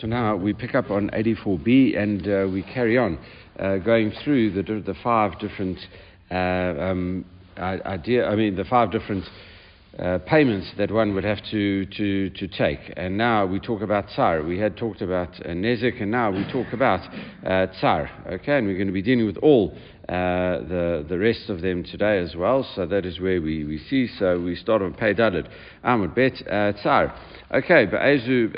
So now we pick up on 84b and uh, we carry on uh, going through the, the five different uh, um, idea. I mean, the five different uh, payments that one would have to, to, to take. And now we talk about tsar. We had talked about uh, nezek, and now we talk about uh, tsar. Okay, and we're going to be dealing with all uh, the, the rest of them today as well. So that is where we, we see. So we start on Pei Dalit. Amud Bet uh, Tsar. Okay, Be'ezu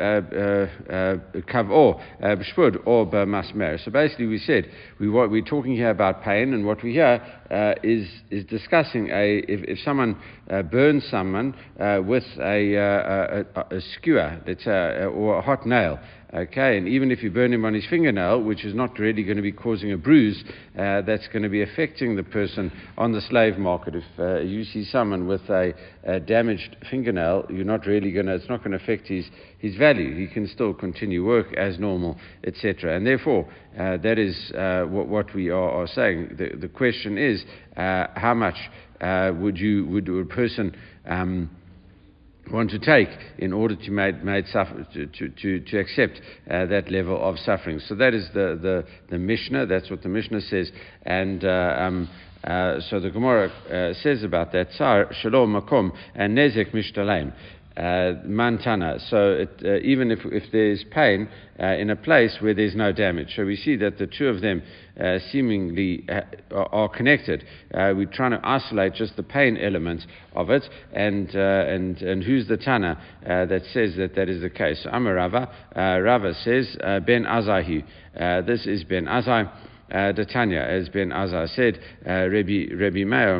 Kav'or B'shpud or B'masmer. So basically we said we, what, we're talking here about pain and what we hear uh, is, is discussing a, if, if someone uh, burns uh, with a, a, a, a skewer that's a, or a hot nail, Okay, and even if you burn him on his fingernail, which is not really going to be causing a bruise, uh, that's going to be affecting the person on the slave market. If uh, you see someone with a, a, damaged fingernail, you're not really going to, it's not going to affect his, his value. He can still continue work as normal, etc. And therefore, uh, that is uh, what, what, we are, are, saying. The, the question is, uh, how much uh, would you, would a person um, want to take in order to, made, made suffer, to, to, to, accept uh, that level of suffering. So that is the, the, the Mishnah, that's what the Mishnah says. And uh, um, uh, so the Gemara uh, says about that, Shalom Makom, and Nezek Mishtalem uh, mantana. So it, uh, even if, if there's pain uh, in a place where there's no damage. So we see that the two of them uh, seemingly uh, are connected. Uh, we're trying to isolate just the pain element of it, and, and, and who's the Tana that says that that is the case? So Amarava, Rava says, Ben Azai. this is Ben Azai. Uh, the Tanya, as Ben Azai said, uh, Rabbi, Rabbi Meir,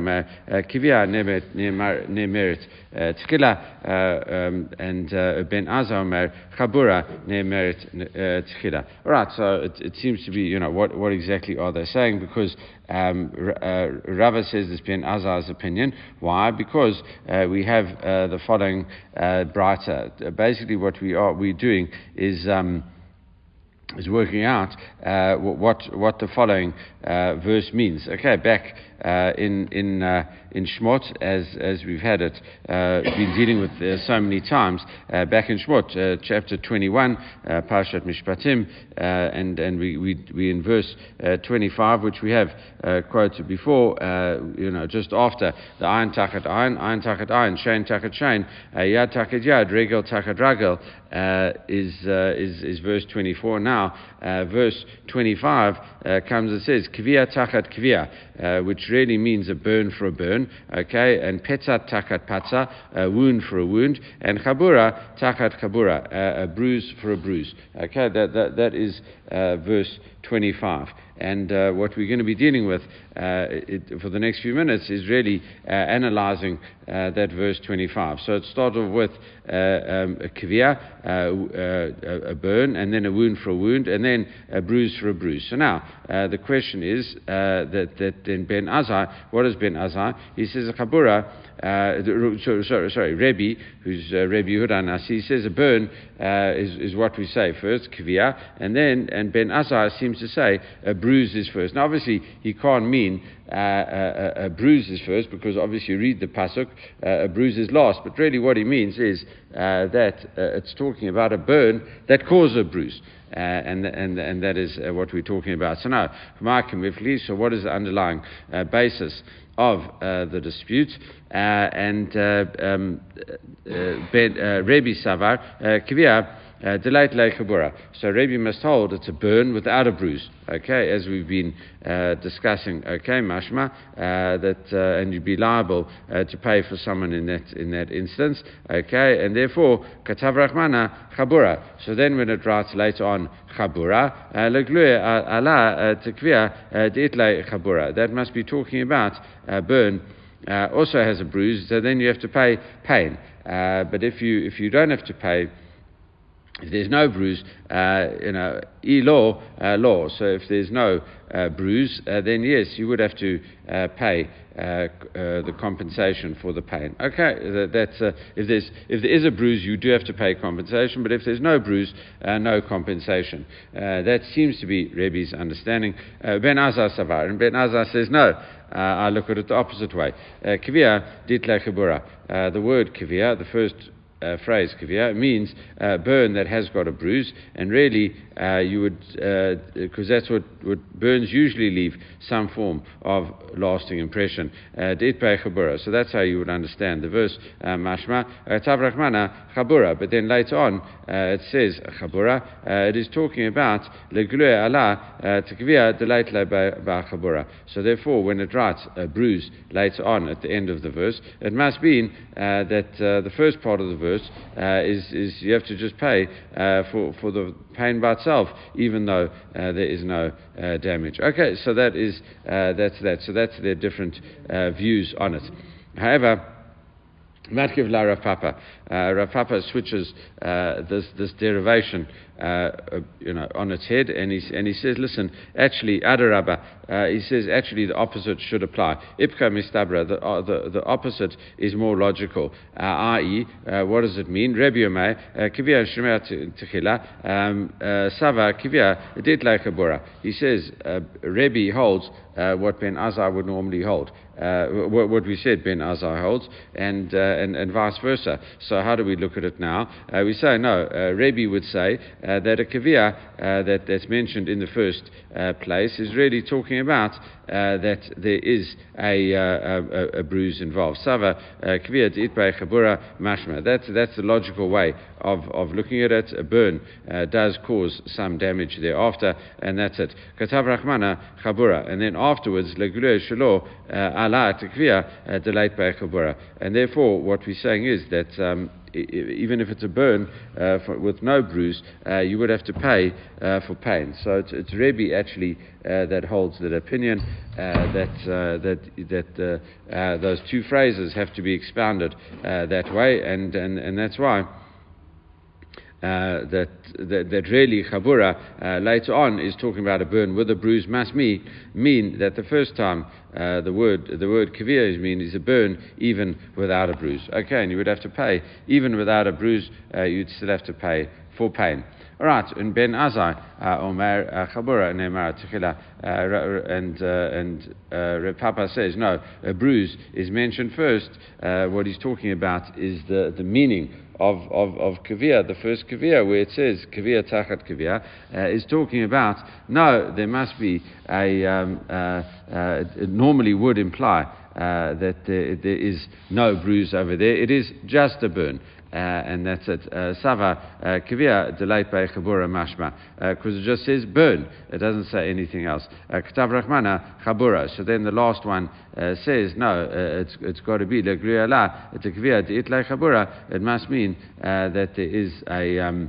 uh, Kivia Nemeret Tkila, um, and uh, Ben Azai, Chabura Nemeret Tkila. All right, so it, it, seems to be, you know, what, what exactly are they saying? Because um, uh, Rava says this Ben Azai's opinion. Why? Because uh, we have uh, the following uh, braita. Basically, what we are we doing is. Um, is working out uh, what what the following uh, verse means. Okay, back uh, in in uh, in Shmot, as as we've had it, uh, been dealing with uh, so many times. Uh, back in Shmot, uh, chapter 21, uh, Parshat Mishpatim, and and we we we in verse 25, which we have quoted before. you know, just after the Ayin Takat iron Ayin Takat Ayin, Shain Takat Shain, Yad Takat Yad, Regel Takat Ragel, is is is verse 24 now. Verse 25 comes and says Kvia Takat Kvia, which really means a burn for a burn, okay, and petzat takat patza, a wound for a wound, and chabura takat chabura, a, a bruise for a bruise, okay, that, that, that is uh, verse 25. And uh, what we're going to be dealing with uh, it, for the next few minutes is really uh, analyzing uh, that verse 25. So it started with uh, um, a kavia, uh, a burn, and then a wound for a wound, and then a bruise for a bruise. So now the question is that, that in Ben Azai, what is Ben Azai? He says a kabura. sorry, sorry, Rebbe, who's uh, Rebbe Yehuda Nasi, he says a burn is, is what we say first, kavia, and then and Ben Azai seems to say a bruise is first. Now, obviously, he can't mean uh, a, uh, uh, a, bruise is first because obviously you read the pasuk, uh, a bruise is last. But really, what he means is uh, that uh, it's talking about a burn that causes a bruise. and, and, and that is what we're talking about. So now, so what is the underlying basis of the dispute? and um, ben, Rebbe Savar, Uh, delight Chabura. So Rabbi must hold it's a burn without a bruise. Okay, as we've been uh, discussing. Okay, mashma uh, that uh, and you'd be liable uh, to pay for someone in that in that instance. Okay, and therefore katav rachmana chabura. So then when it writes later on chabura uh, ala tekvia deitle chabura. That must be talking about burn. also has a bruise, so then you have to pay pain. but if you if you don't have to pay if there's no bruise, uh, you know, e-law, uh, law. So if there's no uh, bruise, uh, then yes, you would have to uh, pay uh, the compensation for the pain. Okay, that, that's if there's if there is a bruise, you do have to pay compensation. But if there's no bruise, no compensation. that seems to be Rebbe's understanding. ben Azai Savar, and Ben Azai says no. I look at it the opposite way. Kivia ditle The word kivia, the first uh, phrase, kavia, means uh, burn that has got a bruise, and really uh, you would, because uh, that's what, what burns usually leave some form of lasting impression. Uh, so that's how you would understand the verse, uh, mashma, tavrachmana chabura, but then later on it says chabura, it is talking about leglue Allah tekvia delight chabura. So therefore, when it writes a bruise later on at the end of the verse, it must mean that the first part of the verse uh, is, is you have to just pay uh, for, for the pain by itself, even though uh, there is no damage. Okay, so that is that's that. So that's their different views on it. However, Matkiv la Rav Papa. Uh, Rav Papa switches uh, this, this derivation uh, uh, you know, on its head and he, and he says, listen, actually, Adarabba, uh, he says, actually, the opposite should apply. Ipka mistabra, the, uh, the, the opposite is more logical, uh, i.e., what does it mean? Rebbe Yomei, kivya shemea techila, um, sava kivya dit He says, Rebbe holds what Ben Azai would normally hold. Uh, what, we said Ben Azai holds, and, uh, and, and vice versa. So how do we look at it now? Uh, we say no. Rebbe would say uh, that a kavia uh, that, that's mentioned in the first uh, place is really talking about uh, that there is uh, a, a, a, bruise involved. Sava uh, chabura mashma. That's, that's the logical way of, of looking at it. A burn uh, does cause some damage thereafter, and that's it. Katav rachmana chabura. And then afterwards, legule shalo ala delait by chabura. And therefore, what we're saying is that um, even if it's a burn uh, for, with no bruise, uh, you would have to pay uh, for pain. So it's, it's Rebbe actually that holds that opinion that that that those two phrases have to be expounded that way, and, and, and that's why. Uh, that, that, that really Chabura uh, later on is talking about a burn with a bruise must mean, mean that the first time uh, the word the word kavir is mean is a burn even without a bruise. Okay, and you would have to pay even without a bruise. Uh, you'd still have to pay for pain. All right, and Ben Azai, uh, Omer Chabura, Neymar Techila, and and Reb Papa says no, a bruise is mentioned first. what he's talking about is the the meaning of, of, of kavir, the first kavir, where it says kavir tachat kavir, uh, is talking about no, there must be a, um, uh, uh, it normally would imply uh, that there, there is no bruise over there, it is just a burn. Uh, and that's it. Uh, Sava kavia delay by chabura mashma because it just says burn. It doesn't say anything else. Ktav rachmana chabura. So then the last one says no. it's it's got to be legriya la. It's a kavia itlay chabura. It must mean that there is a um,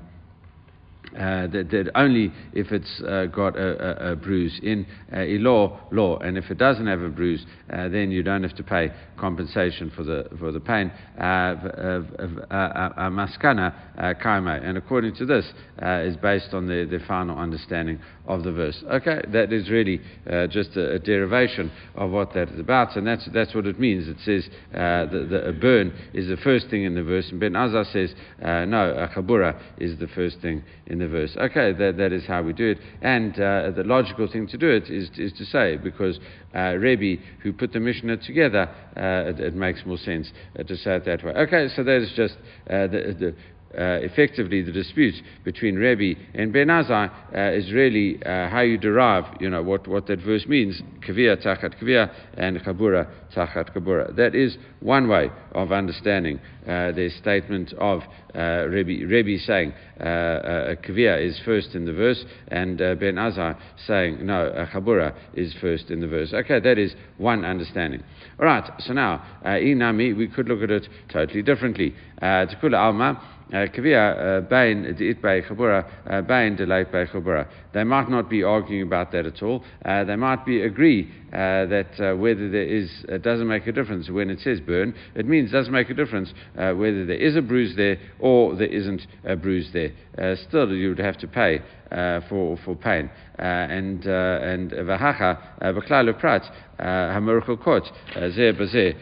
uh, that, that, only if it's uh, got a, a, a, bruise in uh, law, law, and if it doesn't have a bruise, uh, then you don't have to pay compensation for the for the pain. Uh, uh, maskana kaima, and according to this, is based on the, the final understanding of the verse. Okay, that is really just a, a, derivation of what that is about, and that's that's what it means. It says the, a burn is the first thing in the verse, and Ben Azai says no, a chabura is the first thing in the verse. Okay, that, that is how we do it. And uh, the logical thing to do it is, is to say, because uh, Rebbe, who put the Mishnah together, uh, it, it, makes more sense uh, to say it that way. Okay, so that is just uh, the, the effectively the dispute between Rebbe and Ben Azai uh, is really uh, how you derive, you know, what, what that verse means, kavia tachat kavia and kabura tachat kabura. That is one way of understanding uh, the statement of uh, Rebbe, Rebbe saying uh, uh kavia is first in the verse and uh, Ben Azai saying no, kabura is first in the verse. Okay, that is one understanding. All right, so now, inami, we could look at it totally differently. Tekula alma, Kavia Bain it by Chabura, Bain by Chabura. They might not be arguing about that at all. Uh, they might be agree uh, that uh, whether there is, it doesn't make a difference when it says burn. It means it doesn't make a difference uh, whether there is a bruise there or there isn't a bruise there. Uh, still, you would have to pay uh, for for pain. and and vahacha b'klal prat hamurchel kot zeh bazeh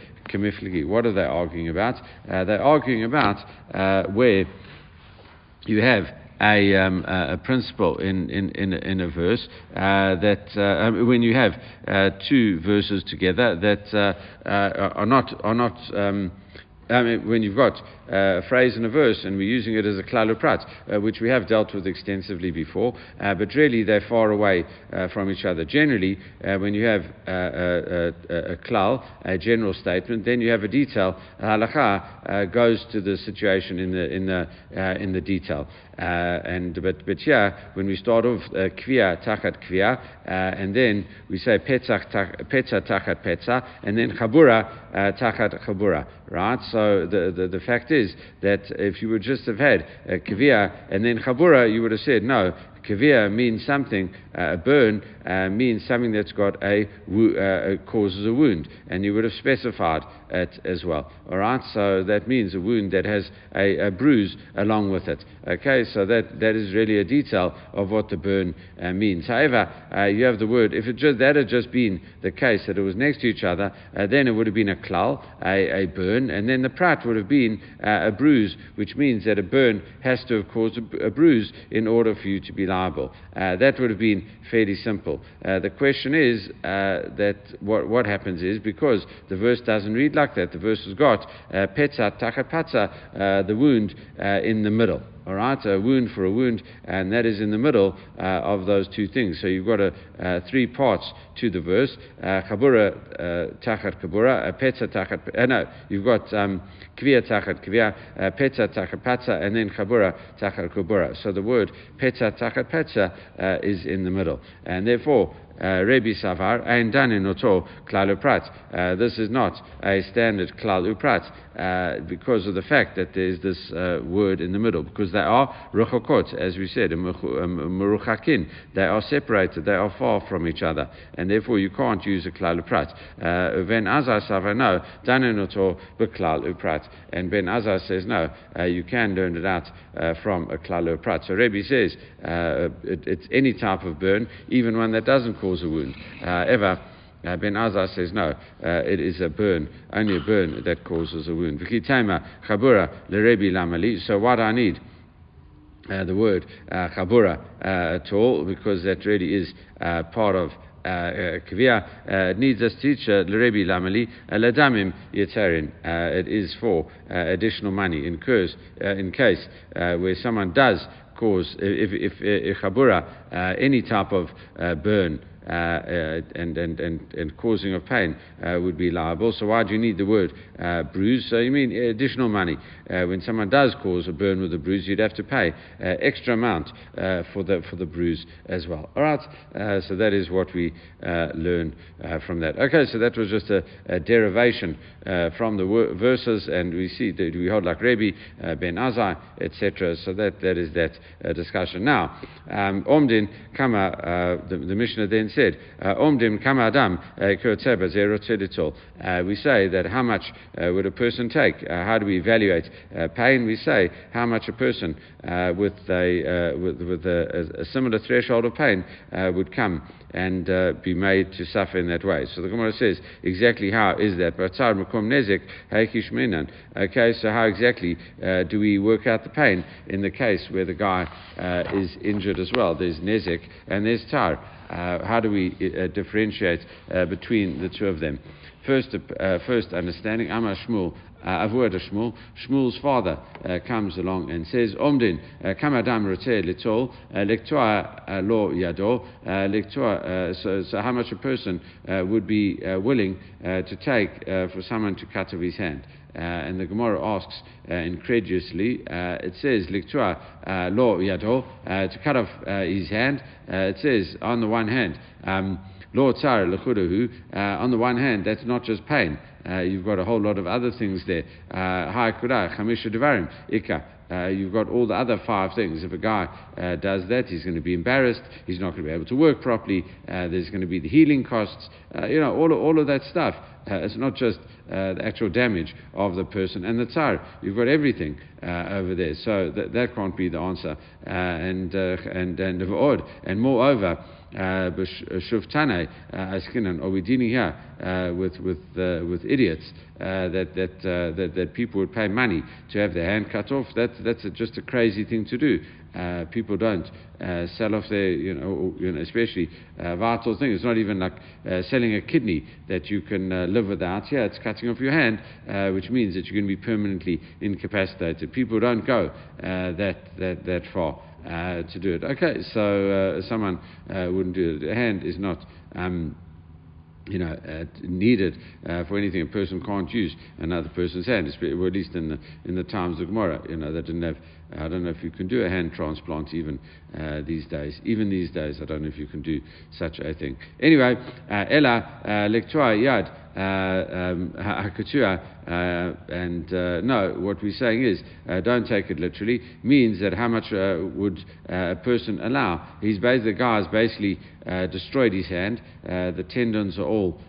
what are they arguing about? Uh, they're arguing about uh, where you have a, um, a principle in, in, in, in a verse uh, that uh, when you have uh, two verses together that uh, are not, are not um, I mean, when you've got uh, a phrase and a verse and we're using it as a klaluprat, uh, which we have dealt with extensively before, uh, but really they're far away uh, from each other. Generally, uh, when you have uh, a, a, a klal, a general statement, then you have a detail. Halacha goes to the situation in the, in the, in the detail. and, but, but here, when we start off kvia tachat kvia, and then we say petzah tachat petzah, and then chabura tachat chabura, right? So the, the, the, fact is that if you would just have had kavir and then chabura, you would have said, no, kavir means something, uh, a burn uh, means something that's got a uh, causes a wound, and you would have specified it as well. All right, so that means a wound that has a, a bruise along with it. Okay, so that, that is really a detail of what the burn means. However, you have the word. If it just, that had just been the case that it was next to each other, then it would have been a klal, a, a burn, and then the prat would have been a bruise, which means that a burn has to have caused a, a bruise in order for you to be liable. that would have been fairly simple. Uh, the question is uh, that what, what happens is because the verse doesn't read like that, the verse has got uh, petza uh, the wound uh, in the middle all right, a wound for a wound, and that is in the middle uh, of those two things. So you've got a, uh, three parts to the verse: uh, chabura uh, tachat kabura, petza tachat. Uh, no, you've got um, kvia tachat kvia, petza tachat patza, and then chabura tachat kabura. So the word petza tachat petza is in the middle, and therefore uh, Rebi Savar, Ein Danin Oto Klal Uprat. Uh, this is not a standard Klal Uprat uh, because of the fact that there's this uh, word in the middle, because they are Ruchokot, as we said, Meruchakin. They are separated, they are far from each other, and therefore you can't use a Klal Uprat. Uh, ben Azai Savar, no, Danin Oto Beklal Uprat. And Ben Azai says, no, uh, you can learn it out from a Klal Uprat. So Rebbe says it, it's any type of burn, even one that doesn't cause a wound. However, uh, ben Azai says no, uh, it is a burn, only a burn that causes a wound. chabura lerebi lamali. So what I need? Uh, the word uh, chabura uh, at all, because that really is uh, part of Kavia uh, needs us teach Lerebi Lamali Ladamim Yeterin. It is for additional money incurs in case where someone does cause if if, if, if chabura any type of burn uh, uh, Uh, uh, and, and, and, and causing of pain uh, would be liable. So why do you need the word uh, bruise? So you mean additional money. when someone does cause a burn with a bruise, you'd have to pay extra amount for, the, for the bruise as well. All right, so that is what we learn from that. Okay, so that was just a, a derivation from the wor- verses, and we see that we hold like Rebbe, Ben Azai, etc. So that, that is that discussion. Now, um, Omdin Kama, the, the Mishnah then said, uh, Omdim uh, uh, We say that how much uh, would a person take? Uh, how do we evaluate uh, pain? We say how much a person with, a, with, with a, a, similar threshold of pain would come and be made to suffer in that way. So the Gemara says exactly how is that? Okay, so how exactly do we work out the pain in the case where the guy is injured as well? There's nezek and there's tar. Uh, how do we uh, differentiate uh, between the two of them? First, uh, first understanding, Amar Shmuel, uh, Avur Shmuel, Shmuel's father uh, comes along and says, Omdin, uh, Kamadam Rote Litol, Lektoa Lo Yado, Lektoa, so how much a person would be willing to take for someone to cut off his hand? Uh, and the Gemara asks uh, incredulously, uh, it says, Liktua lo yado, to cut off his hand. it says, on the one hand, um, lo tsar lechudahu, on the one hand, that's not just pain. Uh, you've got a whole lot of other things there. Hai kudah, chamisha devarim, ikka. Uh, you've got all the other five things. If a guy uh, does that, he's going to be embarrassed. He's not going to be able to work properly. Uh, there's going to be the healing costs. you know, all of, all of that stuff. it's not just the actual damage of the person and the tsar. You've got everything over there. So th- that can't be the answer. and and and and moreover. Shuftane Askinan, are we dealing here with with with idiots that that, that that people would pay money to have their hand cut off? That that's a, just a crazy thing to do. Uh, people don't uh, sell off their, you know, you know especially uh, vital things. It's not even like uh, selling a kidney that you can uh, live without. Yeah, it's cutting off your hand, uh, which means that you're going to be permanently incapacitated. People don't go that, that, that far. To do it. Okay, so someone wouldn't do it. A hand is not um, you know, uh, needed uh, for anything. A person can't use another person's hand, at least in the, in the times of Gemara. You know, they didn't have, I don't know if you can do a hand transplant even uh, these days. Even these days, I don't know if you can do such a thing. Anyway, uh, Ella, uh, lektua yad, hakatua, uh, um, and no, what we're saying is, don't take it literally, means that how much would a person allow? He's basically, the guy's basically destroyed his hand, the tendons are all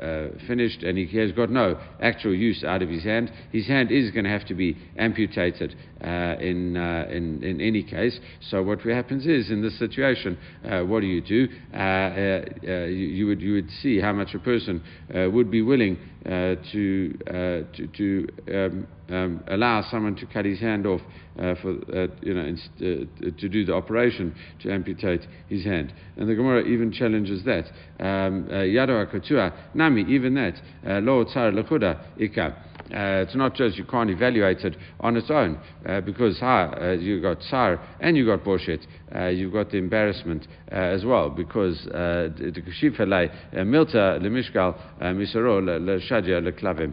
uh, uh, finished and he has got no actual use out of his hand, his hand is going to have to be amputated uh, in, uh, in, in any case. So what happens is, in this situation, uh, what do you do? You, you, would, you would see how much a person would be willing to, to, to um, um, allow someone to cut his hand off uh, for uh, you know uh, to do the operation to amputate his hand. And the Gemara even challenges that. Um, nami even that lo tzar lekuda ikab. Uh, it's not just you can't evaluate it on its own uh, because ha, uh, you got tsar and you got boshet. Uh, you've got the embarrassment uh, as well because the kshifa lay milta lemishgal misaro leshadja leklavim.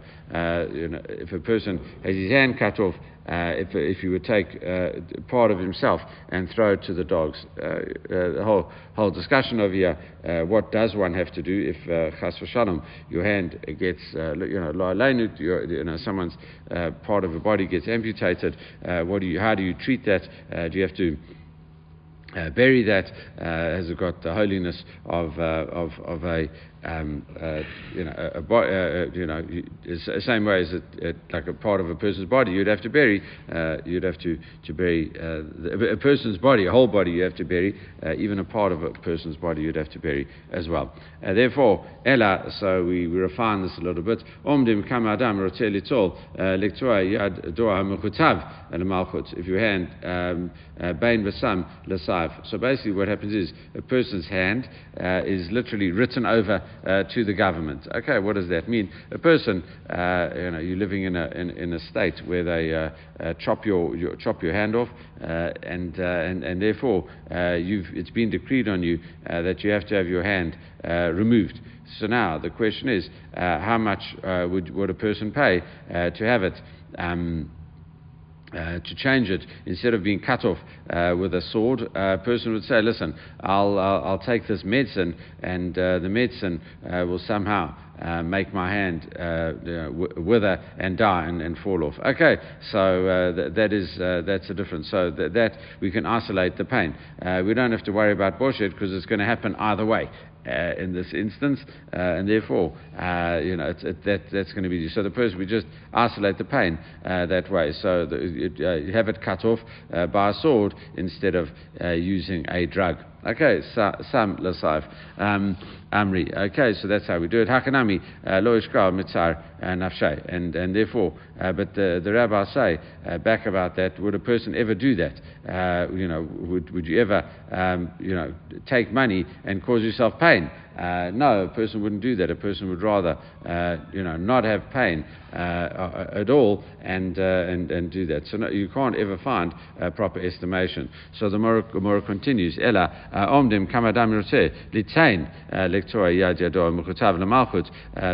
If a person has his hand cut off uh, if, if you would take uh, part of himself and throw it to the dogs. Uh, uh the whole, whole discussion over here, uh, what does one have to do if, uh, chas v'shalom, your hand gets, you know, you know, someone's part of the body gets amputated, what do you, how do you treat that? do you have to uh, bury that uh, has it got the holiness of, uh, of, of a um, uh, you know, a, a, uh, you know, it's the same way as it, like a part of a person's body. You'd have to bury, uh, you'd have to, to bury the, a person's body, a whole body you have to bury, even a part of a person's body you'd have to bury as well. therefore, Ella, so we, we refine this a little bit. Omdim kam adam litol yad doa mechutav malchut. If you hand um, bain basam so basically, what happens is a person's hand uh, is literally written over uh, to the government. Okay, what does that mean? A person, uh, you know, you're living in a, in, in a state where they uh, uh, chop, your, your, chop your hand off, uh, and, and, and therefore you've, it's been decreed on you that you have to have your hand removed. So now the question is, how much would, would a person pay to have it? Um, uh, to change it instead of being cut off uh, with a sword, a person would say, "Listen, I'll I'll, I'll take this medicine, and uh, the medicine uh, will somehow." Uh, make my hand w- wither and die and, and, fall off. Okay, so th- that is that's a difference. So th- that we can isolate the pain. we don't have to worry about boshet because it's going to happen either way uh, in this instance, uh, and therefore, uh, you know, it, that, that's going to be so. The person we just isolate the pain uh, that way. So the, uh, you have it cut off uh, by a sword instead of using a drug. Okay, Sam Lasaif. Um, Amri. Okay, so that's how we do it. Hakanami, lo ishkal mitzar nafshay. And, and therefore, uh, but the, the rabbis say uh, back about that, would a person ever do that? Uh, you know, would, would you ever, um, you know, take money and cause yourself pain? Uh, no, a person wouldn't do that. A person would rather, uh, you know, not have pain uh, at all and, uh, and, and do that. So no, you can't ever find a proper estimation. So the Gemara continues, Ella, uh, omdim kamadam litain uh, lektora yad yado mukutav lemalchut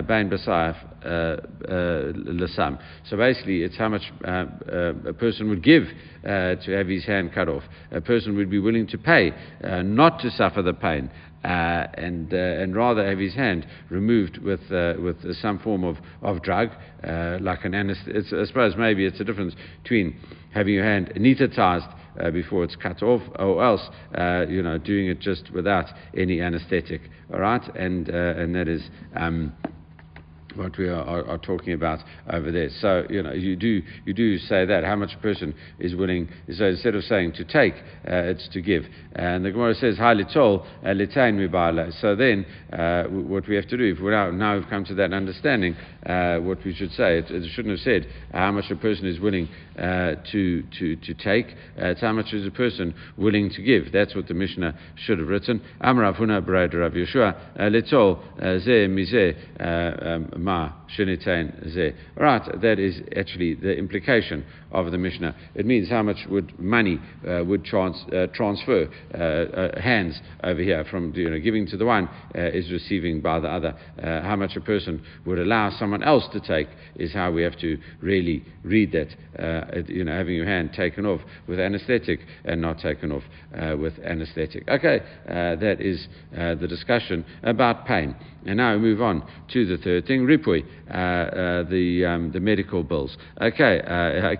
bain basayaf lasam. So basically, it's how much a person would give to have his hand cut off. A person would be willing to pay not to suffer the pain uh, and, uh, and rather have his hand removed with, uh, with some form of, of drug, uh, like an anesthetic. I suppose maybe it's a difference between having your hand anesthetized uh, before it's cut off, or else, uh, you know, doing it just without any anesthetic, all right? And, and that is. Um, what we are, are, are, talking about over there. So you know you do you do say that how much a person is willing. So instead of saying to take, uh, it's to give. And the Gemara says hi litol uh, mibala. So then uh, what we have to do if we now now we've come to that understanding, uh, what we should say it, it, shouldn't have said how much a person is willing uh, to to to take. it's how much is a person willing to give. That's what the Mishnah should have written. Amrav huna Rav Yeshua litol ze ma shinitain ze. Right, that is actually the implication of the Mishnah. It means how much would money uh, would trans, uh, transfer uh, uh hands over here from you know giving to the one uh, is receiving by the other. Uh, how much a person would allow someone else to take is how we have to really read that. you know, having your hand taken off with anaesthetic and not taken off with anaesthetic. Okay, that is the discussion about pain. And now we move on to the third thing, ripui, the, um, the medical bills. Okay, uh, it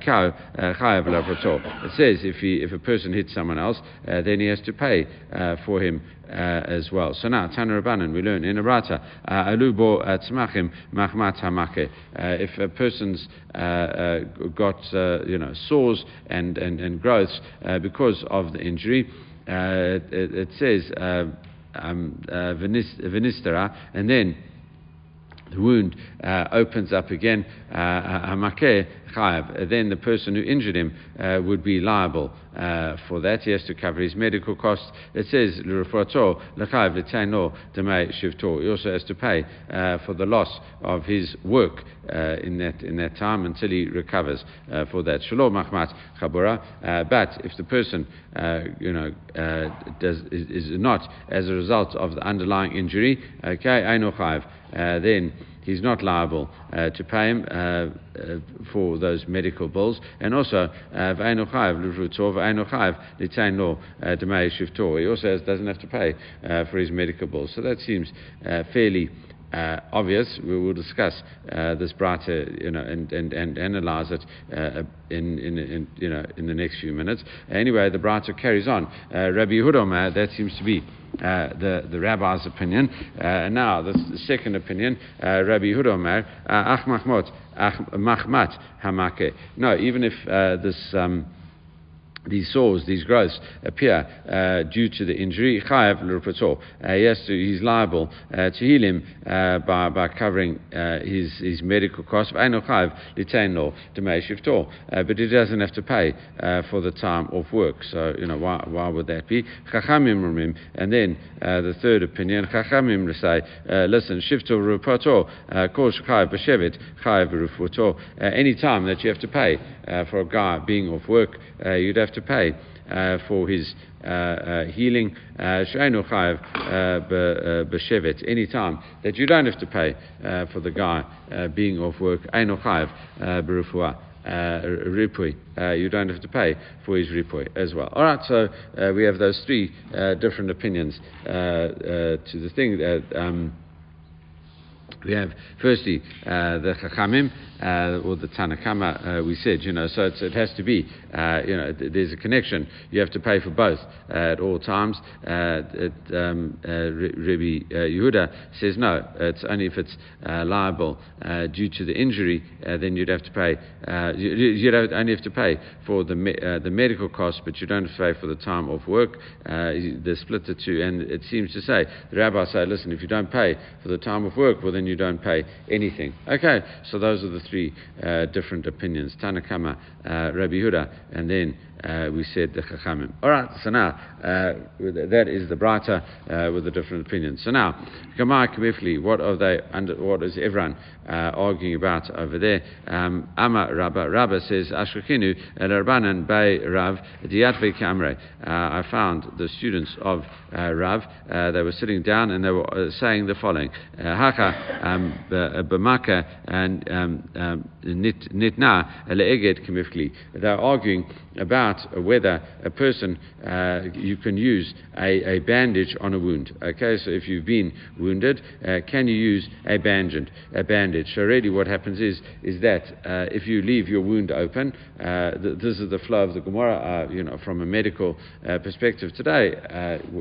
says if, he, if a person hits someone else, uh, then he has to pay uh, for him uh, as well. So now, Tana Rabbanan, we learn in Arata, Alubo Tzmachim Machmat Hamake. If a person's got you know sores and, and, and growths because of the injury, it, it, says um, uh, venistera, and then the wound uh, opens up again, uh, then the person who injured him uh, would be liable uh, for that. He has to cover his medical costs. It says, He also has to pay uh, for the loss of his work uh, in, that, in that time until he recovers uh, for that. Shalom Mahmat Chabura. Uh, but if the person you know, does, is, is, not as a result of the underlying injury, okay, then he's not liable uh, to pay him uh, uh, for those medical bills. And also, uh, he also doesn't have to pay uh, for his medical bills. So that seems uh, fairly uh, obvious. We will discuss uh, this braita, you know, and, and, and analyze it uh, in, in, in, you know, in the next few minutes. Anyway, the braita carries on. Uh, Rabbi Yehuda that seems to be uh, the, the rabbi's opinion. Uh, now, the, the, second opinion, Rabbi Yehuda Omer, Ach Machmat Hamake. No, even if this. Um, these sores, these growths appear uh, due to the injury, chayav. Uh, yes, he's liable uh, to heal him uh, by, by covering uh, his, his medical costs. But he doesn't have to pay uh, for the time off work. So, you know, why, why would that be? And then the third opinion, chachamim say, listen, shifto rupator, kos chayav b'shevet, chayav rupator. Any time that you have to pay for a guy being off work, you'd have to pay uh, for his uh, uh, healing. Sheinu chayav b'shevet. Any time that you don't have to pay for the guy being off work. Einu chayav b'refuah. Uh, ripui. Uh, you don't have to pay for his ripui as well. All right, so uh, we have those three different opinions to the thing that. Um, we have firstly uh, the Chachamim uh, or the Tanakama. Uh, we said, you know, so it has to be, uh, you know, th- there's a connection. You have to pay for both uh, at all times. Uh, it, um, Rabbi Yehuda says no. It's only if it's liable due to the injury, then you'd have to pay. you, you'd only have to pay for the me- the medical costs, but you don't have to pay for the time off work. they split the two, and it seems to say the rabbis say, listen, if you don't pay for the time of work, well then you don't pay anything. Okay, so those are the three uh, different opinions Tanakama, uh, Rabbi Huda, and then uh, we said the Chachamim. All right, so now uh, that is the braita uh, with the different opinions. So now, Gemara Kamifli, what are they? Under, what is everyone uh, arguing about over there? Um, Ama Rabba Rabba says Ashkinu Rabbanan Bay Rav Diatve Kamre. I found the students of Rav. they were sitting down and they were saying the following: Haka um, Bamaka and um, They're arguing about whether a person uh, you can use a, a, bandage on a wound. Okay, so if you've been wounded, uh, can you use a bandage? A bandage. So really, what happens is is that uh, if you leave your wound open, uh, th- this is the flow of the Gemara. Uh, you know, from a medical uh, perspective today,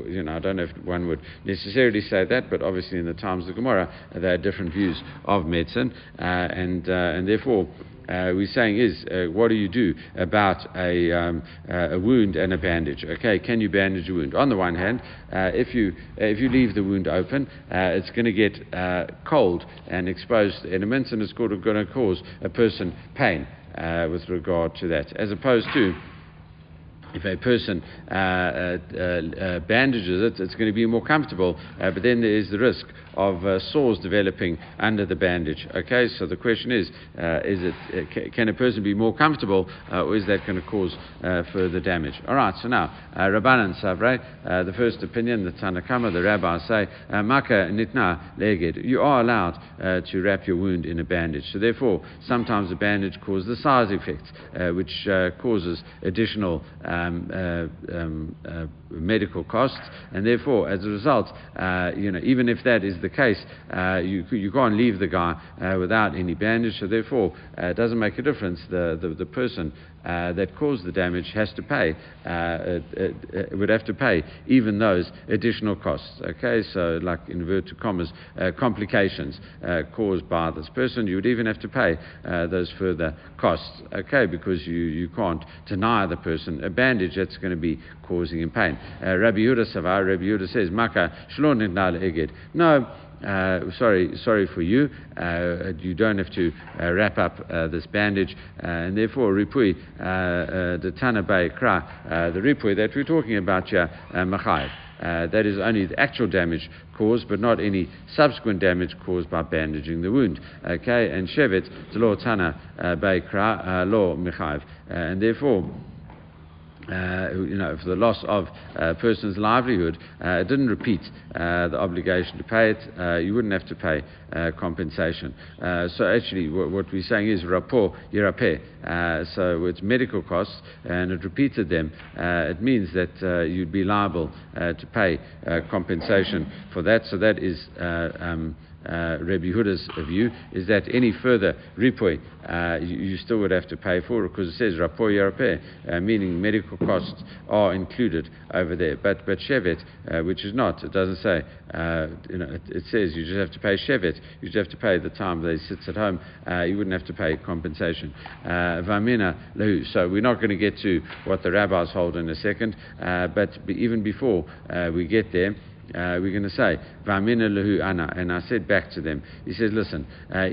you know, I don't know if one would necessarily say that, but obviously in the times of the Gemara, they uh, different views of medicine, and, and therefore uh, we're saying is, uh, what do you do about a, um, uh, a wound and a bandage? Okay, can you bandage a wound? On the one hand, uh, if, you, if you leave the wound open, uh, it's going to get uh, cold and exposed elements, and it's going to cause a person pain with regard to that, as opposed to if a person uh, uh, uh, bandages it, it's going to be more comfortable, but then there is the risk of uh, sores developing under the bandage. Okay, so the question is, uh, is it, uh, can a person be more comfortable or is that going to cause further damage? All right, so now, Rabbanan Savre, the first opinion, the Tanakama, the rabbis say, Maka nitna leged, you are allowed to wrap your wound in a bandage. So therefore, sometimes the bandage causes the size effects, which causes additional um, um, medical costs, and therefore, as a result, you know, even if that is the case, uh, you, you can't leave the guy uh, without any bandage, so therefore uh, it doesn't make a difference. The, the, the person uh, that caused the damage has to pay, uh, it, would have to pay even those additional costs. Okay, so like in inverted commas, uh, complications caused by this person, you would even have to pay those further costs. Okay, because you, you can't deny the person a bandage that's going to be causing him pain. Rabbi Yehuda Savar, Rabbi Yehuda says, Maka shlon eged. No, uh, sorry, sorry for you. Uh, you don't have to uh, wrap up uh, this bandage, uh, and therefore ripui the tanabai kra, the ripui that we're talking about here, machayev. that is only the actual damage caused, but not any subsequent damage caused by bandaging the wound. Okay, and shevet, the law tana bay kra, law mechayev, and therefore uh, you know, for the loss of a person's livelihood, uh, it didn't repeat uh, the obligation to pay it. Uh, you wouldn't have to pay uh, compensation. Uh, so actually, what, what, we're saying is rapport yirapeh. so it's medical costs, and it repeated them. it means that you'd be liable to pay compensation for that. So that is. Um, uh, Rabbi Huda's view is that any further ripoi uh, you, you, still would have to pay for because it says rapoi yarapeh, uh, meaning medical costs are included over there. But but shevet, uh, which is not, it doesn't say. Uh, you know, it, it, says you just have to pay shevet. You just have to pay the time that he sits at home. Uh, you wouldn't have to pay compensation. Vamina lehu. So we're not going to get to what the rabbis hold in a second. but even before we get there uh, we're going to say. And I said back to them, he says, listen, uh, uh,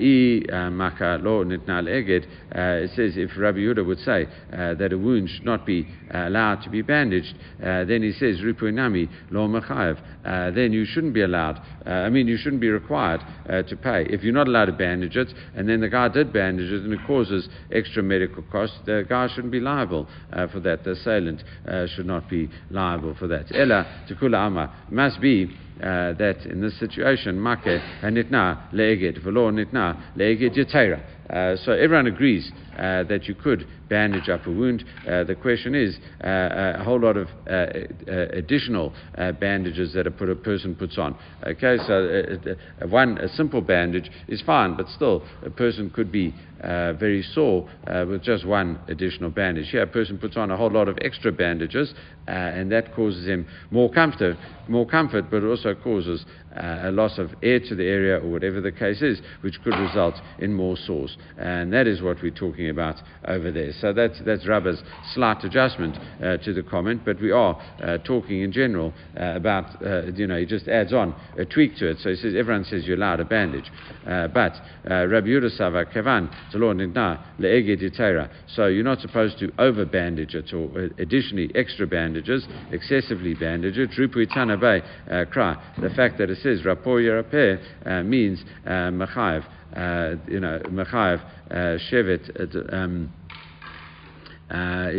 uh, it says if Rabbi Yehuda would say uh, that a wound should not be uh, allowed to be bandaged, uh, then he says, Ripuinami lo machayev, then you shouldn't be allowed, I mean, you shouldn't be required to pay. If you're not allowed to bandage it, and then the guy did bandage it and it causes extra medical costs, the guy shouldn't be liable for that. The assailant should not be liable for that. Ella tekula ama must be uh, that in this situation, make nitna leeged, velo nitna leeged yatera. Uh, so everyone agrees uh, that you could bandage up a wound. Uh, the question is uh, a whole lot of uh, additional bandages that a, put, a, person puts on. Okay, so one a simple bandage is fine, but still a person could be very sore with just one additional bandage. Here, a person puts on a whole lot of extra bandages, and that causes him more comfort, more comfort, but also causes a loss of air to the area or whatever the case is, which could result in more sores. And that is what we're talking about over there. So that's, that's Rabba's slight adjustment uh, to the comment, but we are uh, talking in general uh, about, uh, you know, he just adds on a tweak to it. So he says, everyone says you're allowed a bandage. Uh, but uh, Rabbi Yudasava Kavan, so you're not supposed to over bandage it or additionally extra bandages, excessively bandage it. Cry. The fact that it says Rapor Yerapeh means Machayev uh, you know, Mechayev, uh, Shevet, um, uh, uh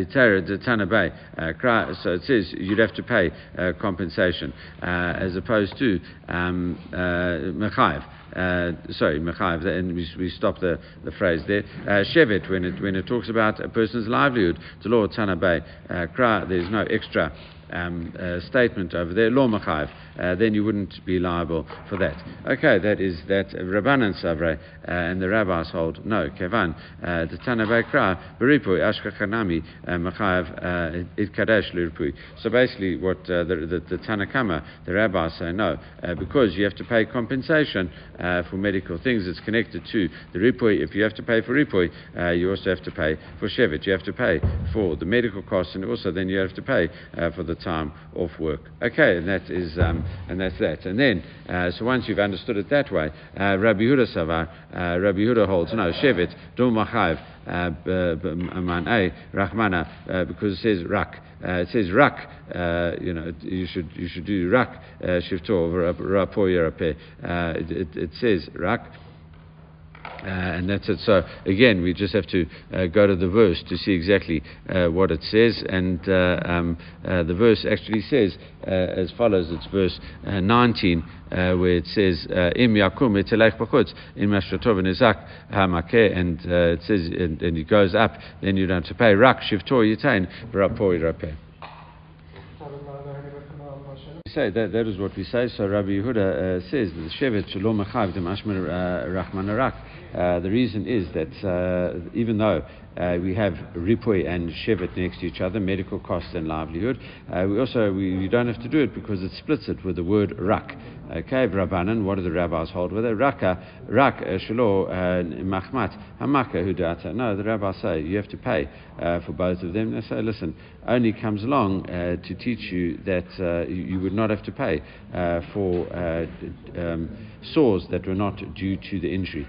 so it says you'd have to pay uh, compensation uh, as opposed to um, Mechayev. Uh, sorry, Mechayev, and we, we stop the, the phrase there. Uh, when it, when it talks about a person's livelihood, the law Tanabe, uh, there's no extra um, uh, statement over there, law machayev, uh, then you wouldn't be liable for that. Okay, that is that Rabbanan Savre uh, and the rabbis hold no. Kevan the Tana Bakra Beripui Ashkachanami Machayev It Kadesh Lirpui. So basically, what the, the, the Tanakama, the rabbis say no, because you have to pay compensation for medical things. It's connected to the Ripui. If you have to pay for Ripui, you also have to pay for Shevet. You have to pay for the medical costs, and also then you have to pay for the time off work. Okay, and that is um, and that's that. And then, uh, so once you've understood it that way, uh, Rabbi Huda Savar, uh, Rabbi Huda holds no Shevet Dum Machayev Man Rachmana uh, because it says Rak. Uh, it says rak, uh, you know, you should you should do rak shifto rapo yerape. It, it says rak. Uh, and that's it. So again, we just have to uh, go to the verse to see exactly uh, what it says. And uh, um, uh, the verse actually says uh, as follows: It's verse 19, where it says, "Im yakum etelech b'chutz im mashtotov nizak hamakeh," and it says, and, and, it goes up. Then you don't have to pay rak shivtor yitain yirapeh say that that is what we say. So Rabbi Yehuda uh, says the shevet shalom achav demashmer rachman arak. Uh, the reason is that uh, even though uh, we have Ripoy and Shevet next to each other, medical costs and livelihood. Uh, we also we, we, don't have to do it because it splits it with the word rak. Okay, Rabbanan, what do the rabbis hold with it? Raka, rak, uh, shalo, uh, machmat, hamaka, hudata. No, the rabbis say you have to pay uh, for both of them. They say, listen, only comes along uh, to teach you that you, would not have to pay for um, sores that were not due to the injury.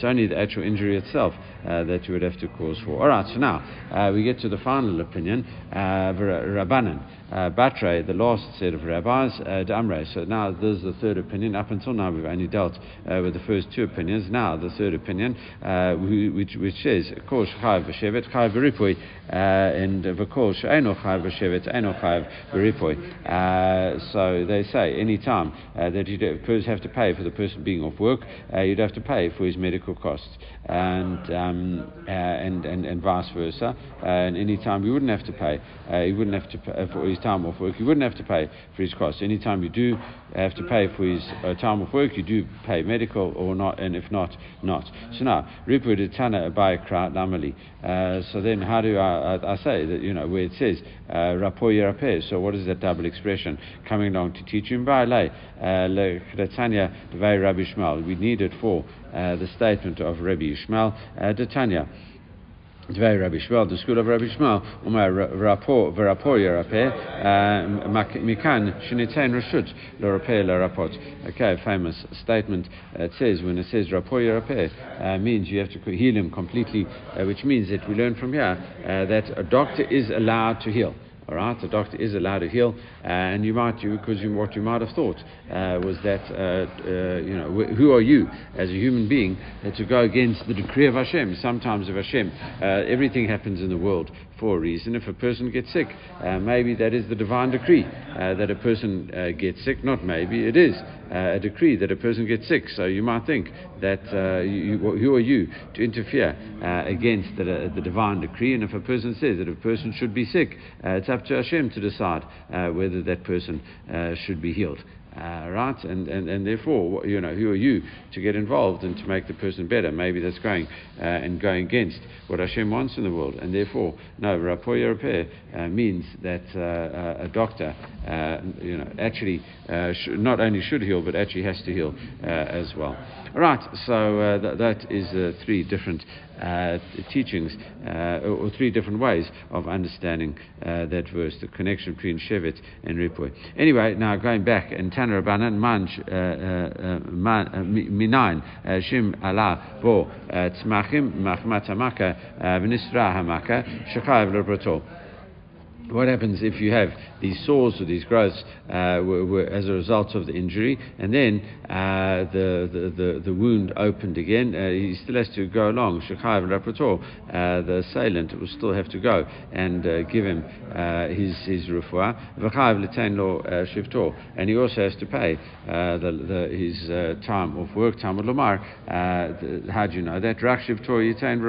It's only the actual injury itself that you would have to cause for. All right, so now uh, we get to the final opinion, uh, Rabbanan. Uh, Batre, the last set of rabbis, uh, Damre. So now this is the third opinion. Up until now, we've only dealt uh, with the first two opinions. Now the third opinion, uh, which, which says, "Kol shchav b'shevet chav b'ripui," uh, and "V'kol she'eno chav b'shevet eno chav b'ripui." Uh, so they say any time that you have to pay for the person being off work, you'd have to pay for his medical costs, and um, and, and and vice versa. and any time you wouldn't have to pay, you wouldn't have to pay for his time off work, you wouldn't have to pay for his costs. Anytime you do have to pay for his uh, time off work, you do pay medical or not, and if not, not. So now, Ripu Tana Krat Namali. Uh, so then, how do I, I, I, say that, you know, where it says, uh, Rapo Yerapeh, so what is that double expression coming along to teach him? By lay, uh, Letanya Rabbi Shmuel. We need it for uh, the statement of Rabbi Shmuel, uh, Detanya. Dvei Rabbi Shmuel, the school of Rabbi Shmuel, Umar Rapor, Verapor Yerapeh, uh, Mikan Shinitain Rashut, Lorapeh Larapot. Okay, famous statement. Uh, it says, when it says Rapor Yerapeh, uh, means you have to heal him completely, which means that we learn from here that a doctor is allowed to heal. All right, the doctor is allowed to heal, and you might, you, because you, what you might have thought uh, was that, uh, uh you know, wh- who are you as a human being to go against the decree of Hashem? Sometimes of Hashem, uh, everything happens in the world for a reason. If a person gets sick, uh, maybe that is the divine decree uh, that a person uh, gets sick. Not maybe, it is a decree that a person gets sick. So you might think that you, who are you to interfere against the, the, divine decree? And if a person says that a person should be sick, it's up to Hashem to decide whether that person uh, should be healed. Uh, right? And, and, and therefore, you know, who are you to get involved and to make the person better? Maybe that's going uh, and going against what Hashem wants in the world. And therefore, no, Rapoya Repair uh, means that uh, uh, a doctor, you know, actually sh- not only should heal, but actually has to heal as well. Right, so uh, th- that is uh, three different uh, teachings, uh, or three different ways of understanding uh, that verse, the connection between Shevet and Ripoy. Anyway, now going back, in Tanner Rabbanan, Manj, uh, Minain, Shim Allah, Bo, Tzmachim, Machmat Hamaka, V'nisra Hamaka, Shechayev Lebrato what happens if you have these sores or these growths uh, were, were as a result of the injury, and then uh, the, the, the, the, wound opened again? Uh, he still has to go along. Shekhav Rapator, uh, the assailant, will still have to go and uh, give him uh, his his refuah. V'chav l'tein lo shiftor, and he also has to pay the, the, his time of work, time of lomar. How do you know that? Rak shiftor yitain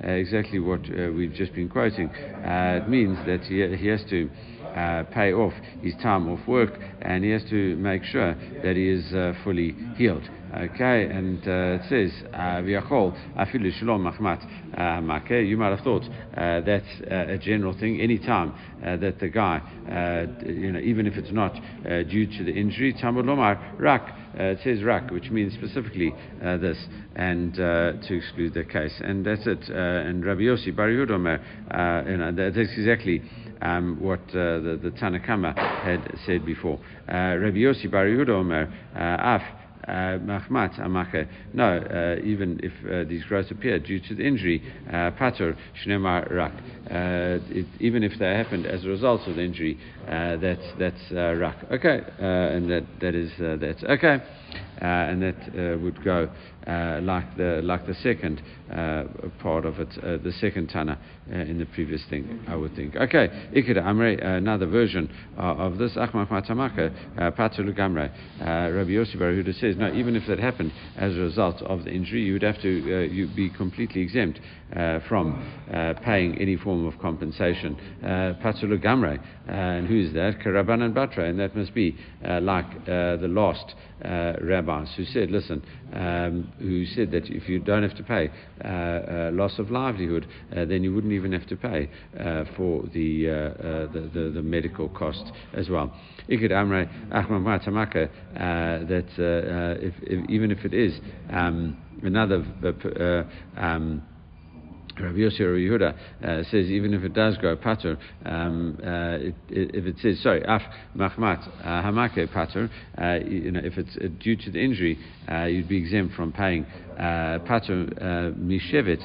Exactly what we've just been quoting. it means that he, he has to uh, pay off his time off work and he has to make sure that he is uh, fully healed. Okay, and uh, it says, we "V'yachol afilu shalom machmat You might have thought uh, that's uh, a general thing. Any time uh, that the guy, you know, even if it's not due to the injury, tamud lomar rak. it says rak, which means specifically this, and to exclude the case. And that's it. and Rabbi Yossi Bar Yehuda, you know, that's exactly um, what uh, the, the Tanna Kamma had said before. Uh, Rabbi Yossi Bar Yehuda Omer, Af, uh, Mahmat Amache. No, uh, even if uh, these growths appear due to the injury, Pater Shnemar Rak. Even if they happened as a result of the injury, that's that's Rak. Okay, and that that is that's okay. Uh, and that uh, would go uh, like the like the second uh, part of it, uh, the second Tana uh, in the previous thing, I would think. Okay, Ikeda Amre, another version of this Achmach Matamaka, Patul Gamre. Rabbi Yossi Bar Yehuda says, no, even if that happened as a result of the injury, you would have to you be completely exempt from paying any form of compensation. Patul Gamre, and who is that? Karaban and Batra, and that must be like the last uh, rabbis who said, listen, um, who said that if you don't have to pay uh, uh, loss of livelihood, uh, then you wouldn't even have to pay uh, for the, uh, the, the, the, medical costs as well. Ikid Amre Ahmad Tamaka, that if, if, even if it is um, another um, Rabbi Yossi Yehuda uh, says even if it does go pater, um, uh, if it says sorry af machmat uh, hamake pater, uh, you know if it's uh, due to the injury, uh, you'd be exempt from paying pater mishevet.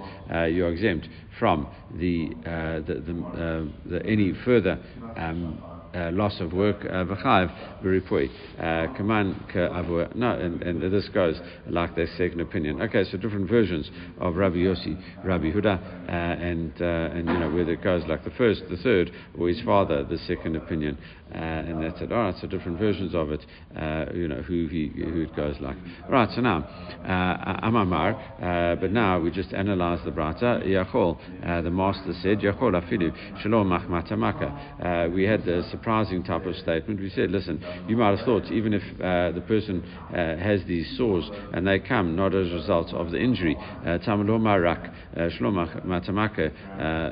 you're exempt from the the, the, the, any further. Um, uh, loss of work, uh, v'chayiv b'ripui. Uh, Kaman ka'avua. No, and, and this goes like their second opinion. Okay, so different versions of Rabbi Yossi, Rabbi Huda, and and you know whether it goes like the first, the third, or his father, the second opinion. Uh, and that's it. All right, so different versions of it, uh, you know, who he who it goes like. Right, so now, uh, Amamar, uh, but now we just analyze the Braita. Yachol, uh, the master said, Yachol afidu shalom machmatamaka. We had the surprising type of statement. We said, listen, you might have thought, even if the person has these sores and they come not as a result of the injury, tamalom rak, shalom matamaka,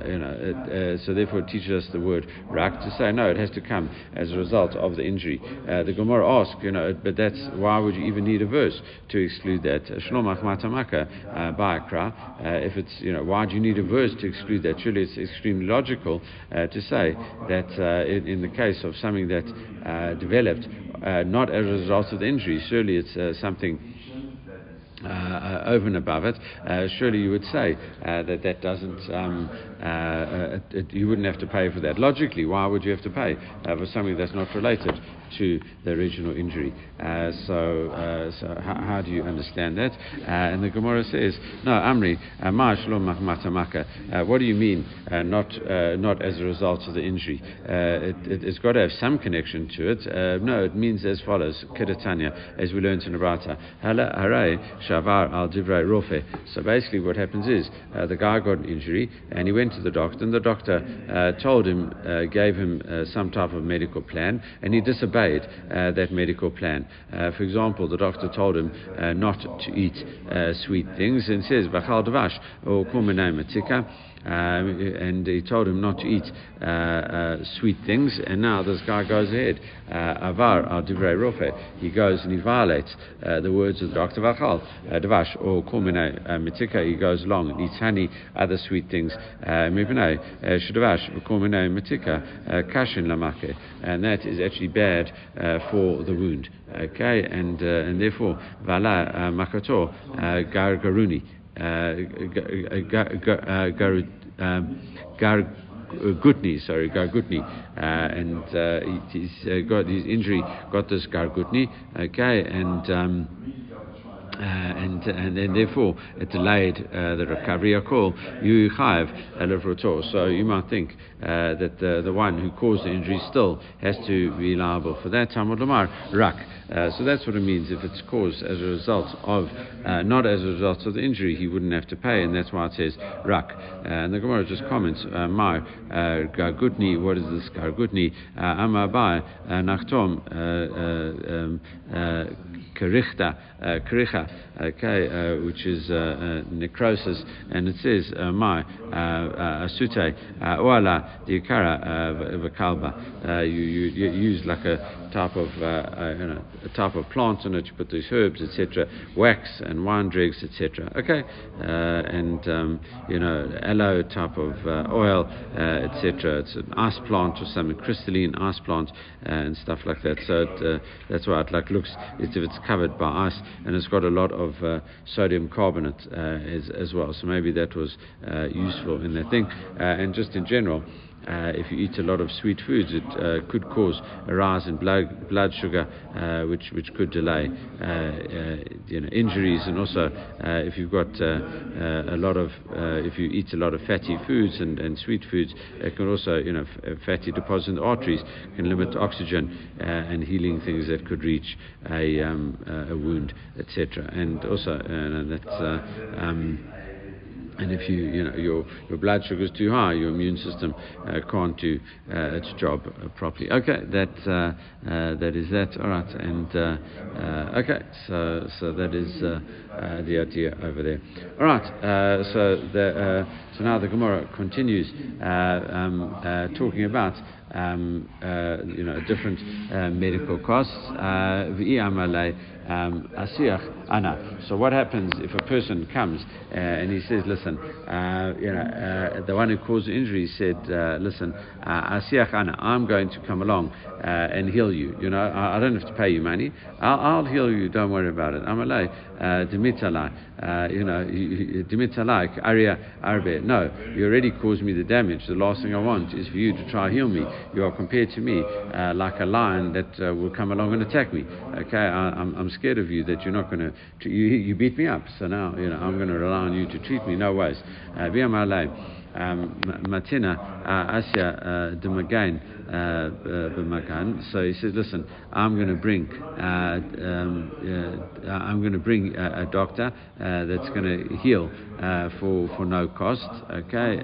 you know, so therefore it teaches us the word rak to say, no, it has to come as a result of the injury. Uh, the Gemara asks, you know, but that's why would you even need a verse to exclude that? Uh, Shlomach matamaka uh, ba'akra. Uh, if it's, you know, why do you need a verse to exclude that? Surely it's extremely logical to say that in, in, the case of something that developed not as a result of the injury, surely it's something uh, uh, over and above it, uh, surely you would say uh, that that doesn't, um, uh, uh, it, you wouldn't have to pay for that. Logically, why would you have to pay uh, for something that's not related to the original injury? Uh, so, uh, so how, how, do you understand that? and the Gemara says, no, Amri, What do you mean, not, not as a result of the injury? it, has got to have some connection to it. no, it means as follows, Kedatanya, as we learned in the Braita. Shavar al Divrei Rofe. So basically, what happens is uh, the guy got an injury and he went to the doctor, and the doctor uh, told him, uh, gave him uh, some type of medical plan, and he disobeyed uh, that medical plan. Uh, for example, the doctor told him not to eat sweet things and says, Davash or Matika. Um, and he told him not to eat uh, uh, sweet things. And now this guy goes ahead, uh, avar al divrei rofe. He goes and he violates uh, the words of the doctor vachal devash or kulmine mitika. He goes along and eats honey, other sweet things. Mibnei shudavash kulmine mitika kashin lamake, and that is actually bad for the wound. Okay, and and therefore vala makato gargaruni. Uh, Gargutni, sorry, Gargutni, uh, and uh, he's uh, got his injury, got this Gargutni, okay, and um, uh, and, and then therefore it delayed uh, the recovery. I call you elevrotor. So you might think uh, that the, the one who caused the injury still has to be liable for that. Talmud Lamar rak. Uh, so that's what it means. If it's caused as a result of, uh, not as a result of the injury, he wouldn't have to pay, and that's why it says rak. Uh, and the Gemara just comments, gargutni. What is this gargutni? Nachtom. Uh, kericha, okay, uh, which is uh, uh necrosis, and it says uh, my uh, asute oala diukara vakalba. You use like a type of you know a type of plant in it. You put these herbs, etc., wax and wine dregs, etc. Okay, and um, you know aloe type of oil, etc. It's an ice plant or something crystalline ice plant and stuff like that. So it, that's why it like looks. It's, if it's covered by ice, and it's got a lot of uh, sodium carbonate uh, as, as, well. So maybe that was uh, useful in that thing. Uh, and just in general, uh, if you eat a lot of sweet foods, it uh, could cause a rise in blood, blood sugar, uh, which, which could delay uh, you know, injuries. And also, if you've got a lot of, if you eat a lot of fatty foods and, and sweet foods, it can also, you know, f- fatty deposits in the arteries can limit oxygen and healing things that could reach a, um, a wound, etc. And also, that's. Um, and if you, you know, your, your blood sugar is too high, your immune system uh, can't do uh, its job uh, properly. Okay, that, uh, uh, that is that. All right, and uh, okay, so, so that is the idea over there. All right, so, the, so now the Gemara continues um, talking about um, you know, different medical costs. Uh, um, ana. So what happens if a person comes uh, and he says, listen, uh, you know, uh, the one who caused the injury said, uh, listen, asiach ana, I'm going to come along and heal you. You know, I, I, don't have to pay you money. I'll, I'll heal you. Don't worry about it. I'm Amalei, dimitalai. You know, dimitalai, aria arbe. No, you already caused me the damage. The last thing I want is for you to try heal me. You are compared to me like a lion that will come along and attack me. Okay, I, I'm scared of you that you're not going to, you, you beat me up, so now, you know, I'm going to rely on you to treat me. No ways. Uh, um, Matina uh, Asya uh, Demagain uh, uh So he says, listen, I'm going to bring, uh, um, uh, I'm going to bring a, a doctor that's going to heal for for no cost. Okay,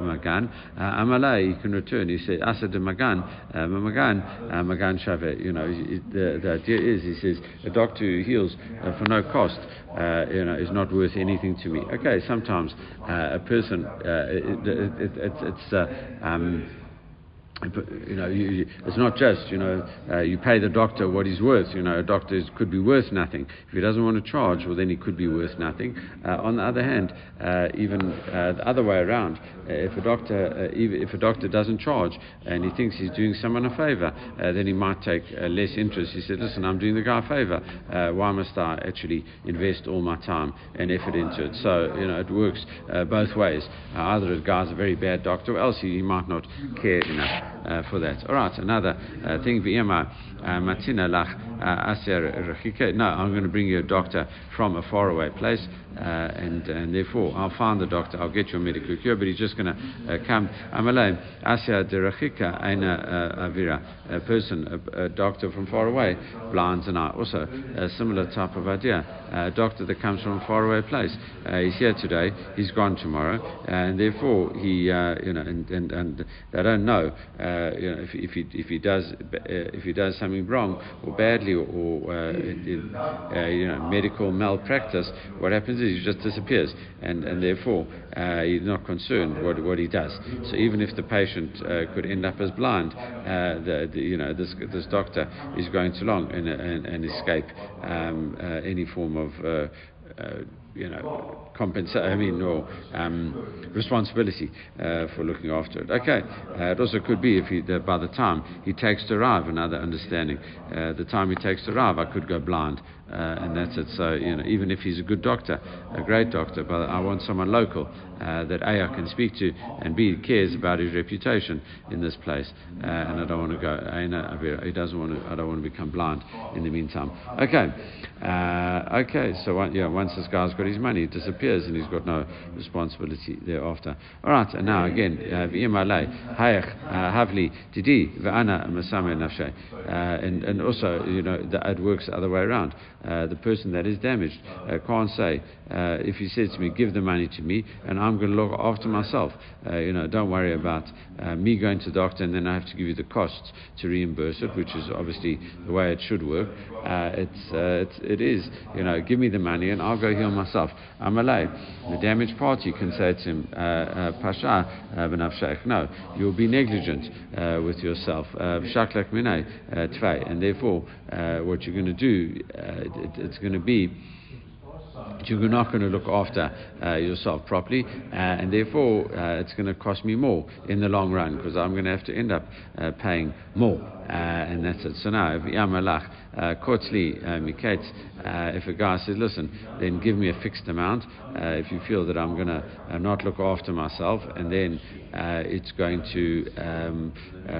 Magan Amalai, you can return. He said, Asa de Magan, Magan, Magan Shave. You know, the, the idea is, he says, a doctor who heals for no cost, you know, is not worth anything to me. Okay, sometimes a person it, it, it, it's uh, um, you know, you, it's not just, you know, uh, you pay the doctor what he's worth. You know, a doctor is, could be worth nothing. If he doesn't want to charge, well, then he could be worth nothing. Uh, on the other hand, uh, even uh, the other way around, uh, if a doctor, uh, if a doctor doesn't charge and he thinks he's doing someone a favor, then he might take less interest. He said, listen, I'm doing the guy a favor. why must I actually invest all my time and effort into it? So, you know, it works both ways. either the guy's a very bad doctor, or else he, he might not care enough for that. All right, another uh, thing. Uh, Uh, matina lach uh, aser No, I'm going to bring you a doctor from a faraway place, uh, and uh, and therefore I'll find the doctor. I'll get you a medical cure, but he's just going to uh, come. Amalei aser derachika aina uh, avira. A person, a, a, doctor from far away, blinds an eye. Also, a similar type of idea. A doctor that comes from a faraway place. he's here today. He's gone tomorrow, and therefore he, you know, and, and, and they don't know, you know, if, if he if he does if he does something something wrong or badly or, or uh, in, uh, you know, medical malpractice, what happens is he just disappears, and, and therefore uh, he's not concerned what, what he does. So even if the patient uh, could end up as blind, uh, the, the, you know, this, this doctor is going to long and, and, and escape um, uh, any form of you know, compensation, I mean, no um, responsibility uh, for looking after it. Okay, uh, it also could be if he, by the time he takes to arrive, another understanding. Uh, the time he takes to arrive, I could go blind, uh, and that's it. So, you know, even if he's a good doctor, a great doctor, but I want someone local uh, that A, I can speak to, and B, cares about his reputation in this place, uh, and I don't want to go, A, he doesn't want to, I don't want to become blind in the meantime. Okay, okay, so one, yeah, once this guy's got his money, it disappears and he's got no responsibility thereafter. All right, and now again, havli didi v'ana nafshay, and and also you know it works the other way around. Uh, the person that is damaged. Uh, can't say uh, if he says to me, "Give the money to me," and I'm going to look after myself. Uh, you know, don't worry about uh, me going to the doctor and then I have to give you the costs to reimburse it, which is obviously the way it should work. Uh, it's, uh, it's it is. You know, give me the money and I'll go heal myself. I'm alay. The damaged party can say to him, "Pasha b'nafshech." No, you'll be negligent with yourself. Shaklek minay and therefore, what you're going to do it, it's going to be you're not going to look after uh, yourself properly, uh, and therefore uh, it's going to cost me more in the long run because I'm going to have to end up uh, paying more, uh, and that's it. So now, if Yamalach, Kotzli, Miket, if a guy says, listen, then give me a fixed amount if you feel that I'm going to not look after myself, and then it's going to um,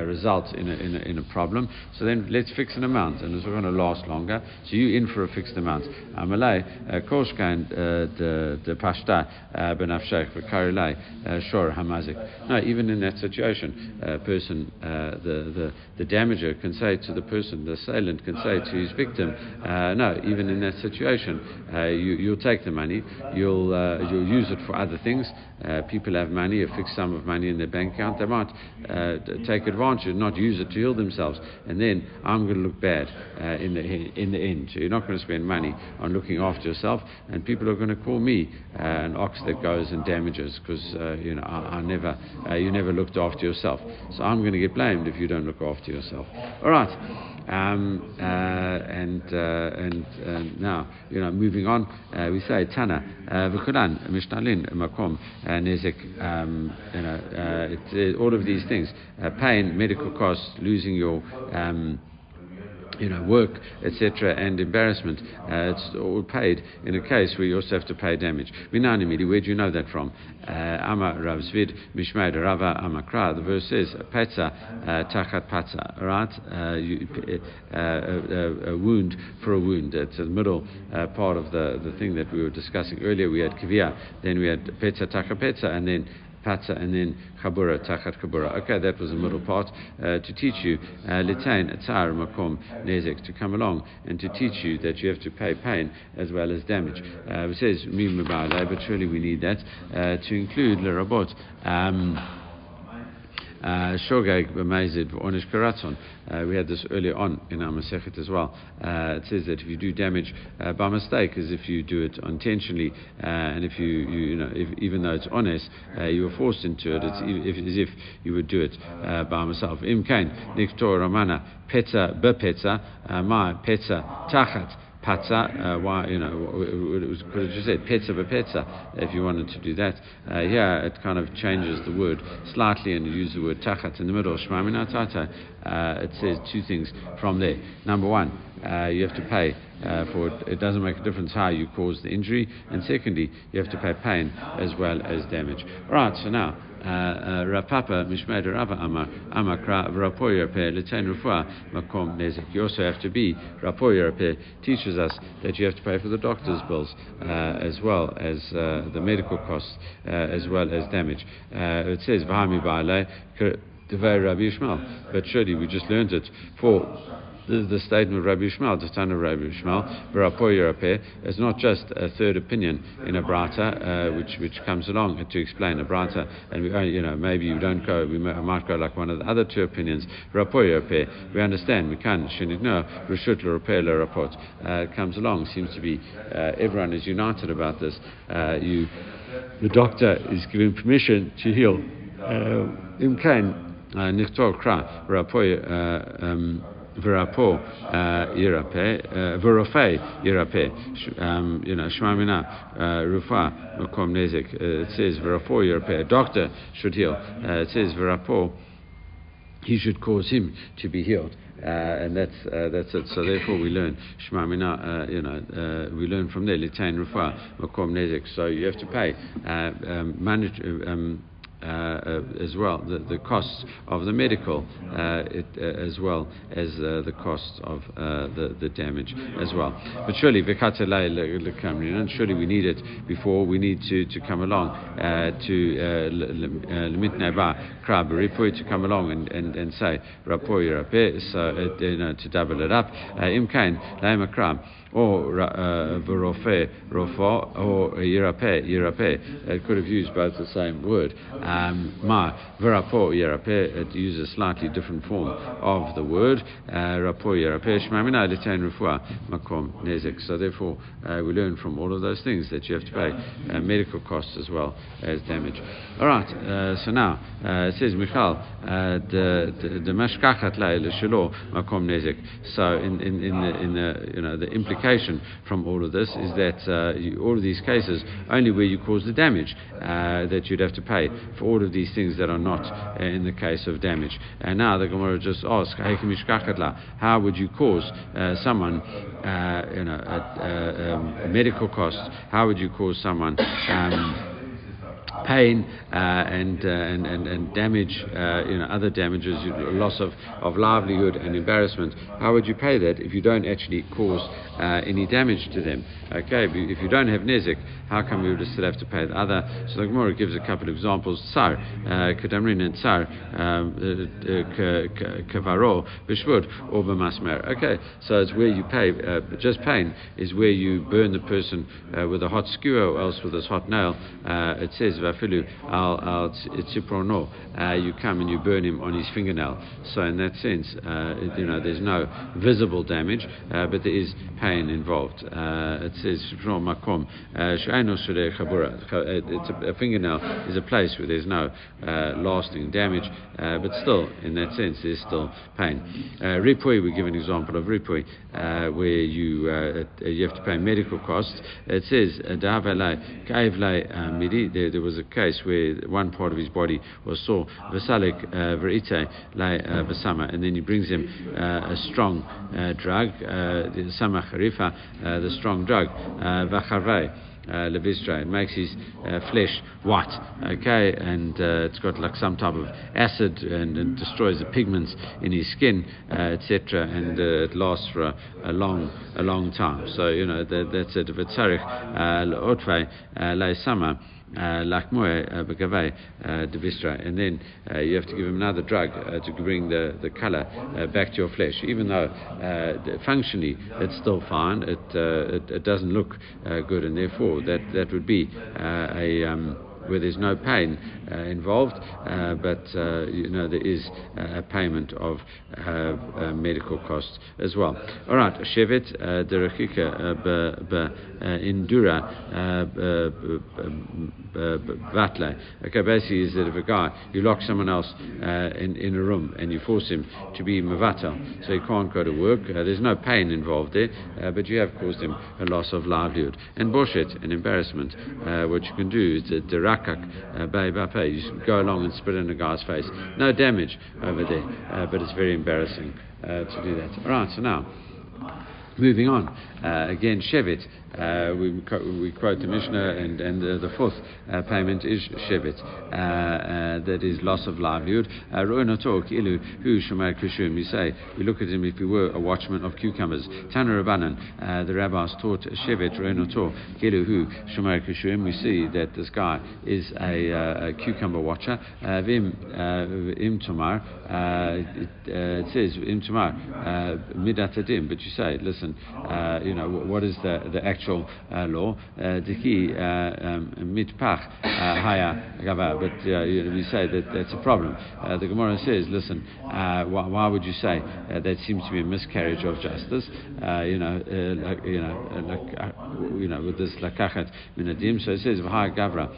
result in a, in, a, in a, problem, so then let's fix an amount, and it's going to last longer. So you in for a fixed amount. Amalei, Koshka, the the pashta benafshech v'karilai shor hamazik. No, even in that situation, a person, uh, the, the the damager can say to the person, the assailant can say to his victim, uh, no, even in that situation, uh, you, you'll take the money, you'll you'll use it for other things. people have money, a fixed sum of money in their bank account, they might take advantage, and not use it to heal themselves, and then I'm going to look bad in the in the end. So you're not going to spend money on looking after yourself, and people are going to call me uh, an ox that goes and damages because uh, you know I, I never uh, you never looked after yourself. So I'm going to get blamed if you don't look after yourself. All right. Um, uh, and, uh, and uh, now, you know, moving on, we say Tana, V'chulan, Mishnalin, Makom, Nezek, um, you know, all of these things, pain, medical costs, losing your um, you know, work, etc., and embarrassment. Uh, it's all paid in a case where you also have to pay damage. Minanimidi, where do you know that from? Uh, Ama Rav Zvid, Mishmaid Rava Amakra. The verse says, uh, Tachat Patza, right? Uh, a, wound for a wound. It's the middle part of the, the thing that we were discussing earlier. We had Kivia, then we had Petza Tachat Petza, and then Patza and then Chabura, Tachat Chabura. Okay, that was the middle part. Uh, to teach you, uh, Litain, Atzar, Makom, Nezek, to come along and to teach you that you have to pay pain as well as damage. Uh, it says, but surely we need that uh, to include Lerabot. Um, Shogeg b'meizid v'onish karatzon. Uh, we had this earlier on in our Masechet as well. Uh, it says that if you do damage uh, by mistake, as if you do it intentionally, uh, and if you, you, you know, if, even though it's honest, uh, you were forced into it, it's if, as if you would do it by myself. Im kain niktor ramana petza bepetza ma petza tachat patza, uh, why, you know, it was, could have just said petza petza if you wanted to do that. Uh, yeah, it kind of changes the word slightly and you use the word tachat in the middle. Shmamina tata. Uh, it says two things from there. Number one, uh, you have to pay uh, for it. It doesn't make a difference how you cause the injury. And secondly, you have to pay pain as well as damage. Right, so now. Uh, uh, Rav Papa Mishmed Rava Amar Amakra Rapoyer Litain Rufua Makom Nezik. You also have to be Rapoyer teaches us that you have to pay for the doctor's bills uh, as well as uh, the medical costs uh, as well as damage. Uh, it says Vahami Baale Rabbi Ishmael, but surely we just learned it for the, the statement of Rabbi Yishmael, the of Rabbi Yishmael, V'rapoy is not just a third opinion in a braita, uh, which which comes along to explain a braita, and we, uh, you know maybe you don't go, we might go like one of the other two opinions. V'rapoy we understand we can shinit no reshut l'rapeh l'rapot. Uh, comes along, seems to be uh, everyone is united about this. Uh, you, the doctor is given permission to heal. Uh, Imkain. Nichtor kra rapoy v'rapo yirape, v'rofe yirape, um, you know, shmamina rufa makom nezik. It says v'rapo yirape. A doctor should heal. it says v'rapo he should cause him to be healed. Uh, and that's uh, that's it. So therefore, we learn Shema uh, you know, uh, we learn from there Litain Rufa Makom. So you have to pay uh, um, manage, um, uh, uh, as well, the, the costs of the medical, uh, it, uh, as well as uh, the cost of uh, the, the damage as well. But surely, and surely we need it before we need to, to come along to to come along and, and, and say rapor so you know to double it up. Imkain laim akram or v'rofe, rofa, or yirape, yirape. It could have used both the same word. Um, ma, v'rapo, yirape, it uses a slightly different form of the word. Uh, rapo, yirape, shmamina, litain rufua, makom, nezek. So therefore, uh, we learn from all of those things that you have to pay uh, medical costs as well as damage. All right, uh, so now, uh, it says, Michal, the mashkachat la makom nezek. So in, in, in, the, in the, you know, the implication implication from all of this is that uh, you, all of these cases, only where you cause the damage, uh, that you'd have to pay for all of these things that are not uh, in the case of damage. And now the Gemara just asks, how would you cause uh, someone, uh, you know, a, um, medical costs? How would you cause someone? Um, pain uh, and, uh, and, and, and damage, uh, you know, other damages, loss of, of livelihood and embarrassment, how would you pay that if you don't actually cause uh, any damage to them? Okay, if you don't have nezik, how come we would still have to pay the other? So the Gemara gives a couple of examples. Tsar, kadamrin and tsar, um, kavaro, bishvud, or b'masmer. Okay, so it's where you pay, uh, just pain is where you burn the person uh, with a hot skewer or else with this hot nail. it says, vafilu al tziprono, you come and you burn him on his fingernail. So in that sense, uh, you know, there's no visible damage, uh, but there is pain involved. Uh, it says from makom uh, It's a, a, fingernail is a place where there's no uh, lasting damage, uh, but still, in that sense, there's still pain. ripui, we give an example of ripui, where you you have to pay medical costs. It says there, there was a case where one part of his body was sore, Vasalik uh, Verite uh, Vasama, and then he brings him uh, a strong drug, the Sama Kharifa, the strong drug, Vacharvei uh, It makes his uh, flesh white, okay, and uh, it's got like some type of acid and it destroys the pigments in his skin, uh, etc., and uh, it lasts for a, a, long, a long time. So you know that, that's it. V'tzarich le'otvei le'sama. Uh, uh, begavei uh, uh devistra, and then uh, you have to give him another drug uh, to bring the, the color back to your flesh. Even though functionally it's still fine, it, it, it, doesn't look good, and therefore that, that would be a. Um, where there's no pain uh, involved, uh, but uh, you know there is uh, a payment of uh, uh, medical costs as well. All right, shevet derechika indura vatle. Okay, basically is that if a guy you lock someone else in in a room and you force him to be mavatal, so he can't go to work. there's no pain involved there, but you have caused him a loss of livelihood and boshet, an embarrassment. what you can do is the rakak uh, You go along and spit in a guy's face. No damage over there, uh, but it's very embarrassing uh, to do that. All right, so now moving on. Uh, again, Shevet. Uh, we, we quote the Mishnah, and, and uh, the fourth uh, payment is Shevet. Uh, uh, that is loss of livelihood. ilu hu We say, we look at him if he were a watchman of cucumbers. Tana Rabbanan, the rabbis taught Shevet ro'enotor ilu hu shumar kishuim. We see that this guy is a, a cucumber watcher. Vim im tomar. It says im tomar midatadim. But you say, listen, you know, what is the, the actual uh, law? Uh, Diki uh, um, mitpach uh, haya gava. But uh, you say that that's a problem. Uh, the Gemara says, listen, why, why, would you say that seems to be a miscarriage of justice? you know, like, you know, like, you know, with this lakachat minadim. So it says v'haya gavra.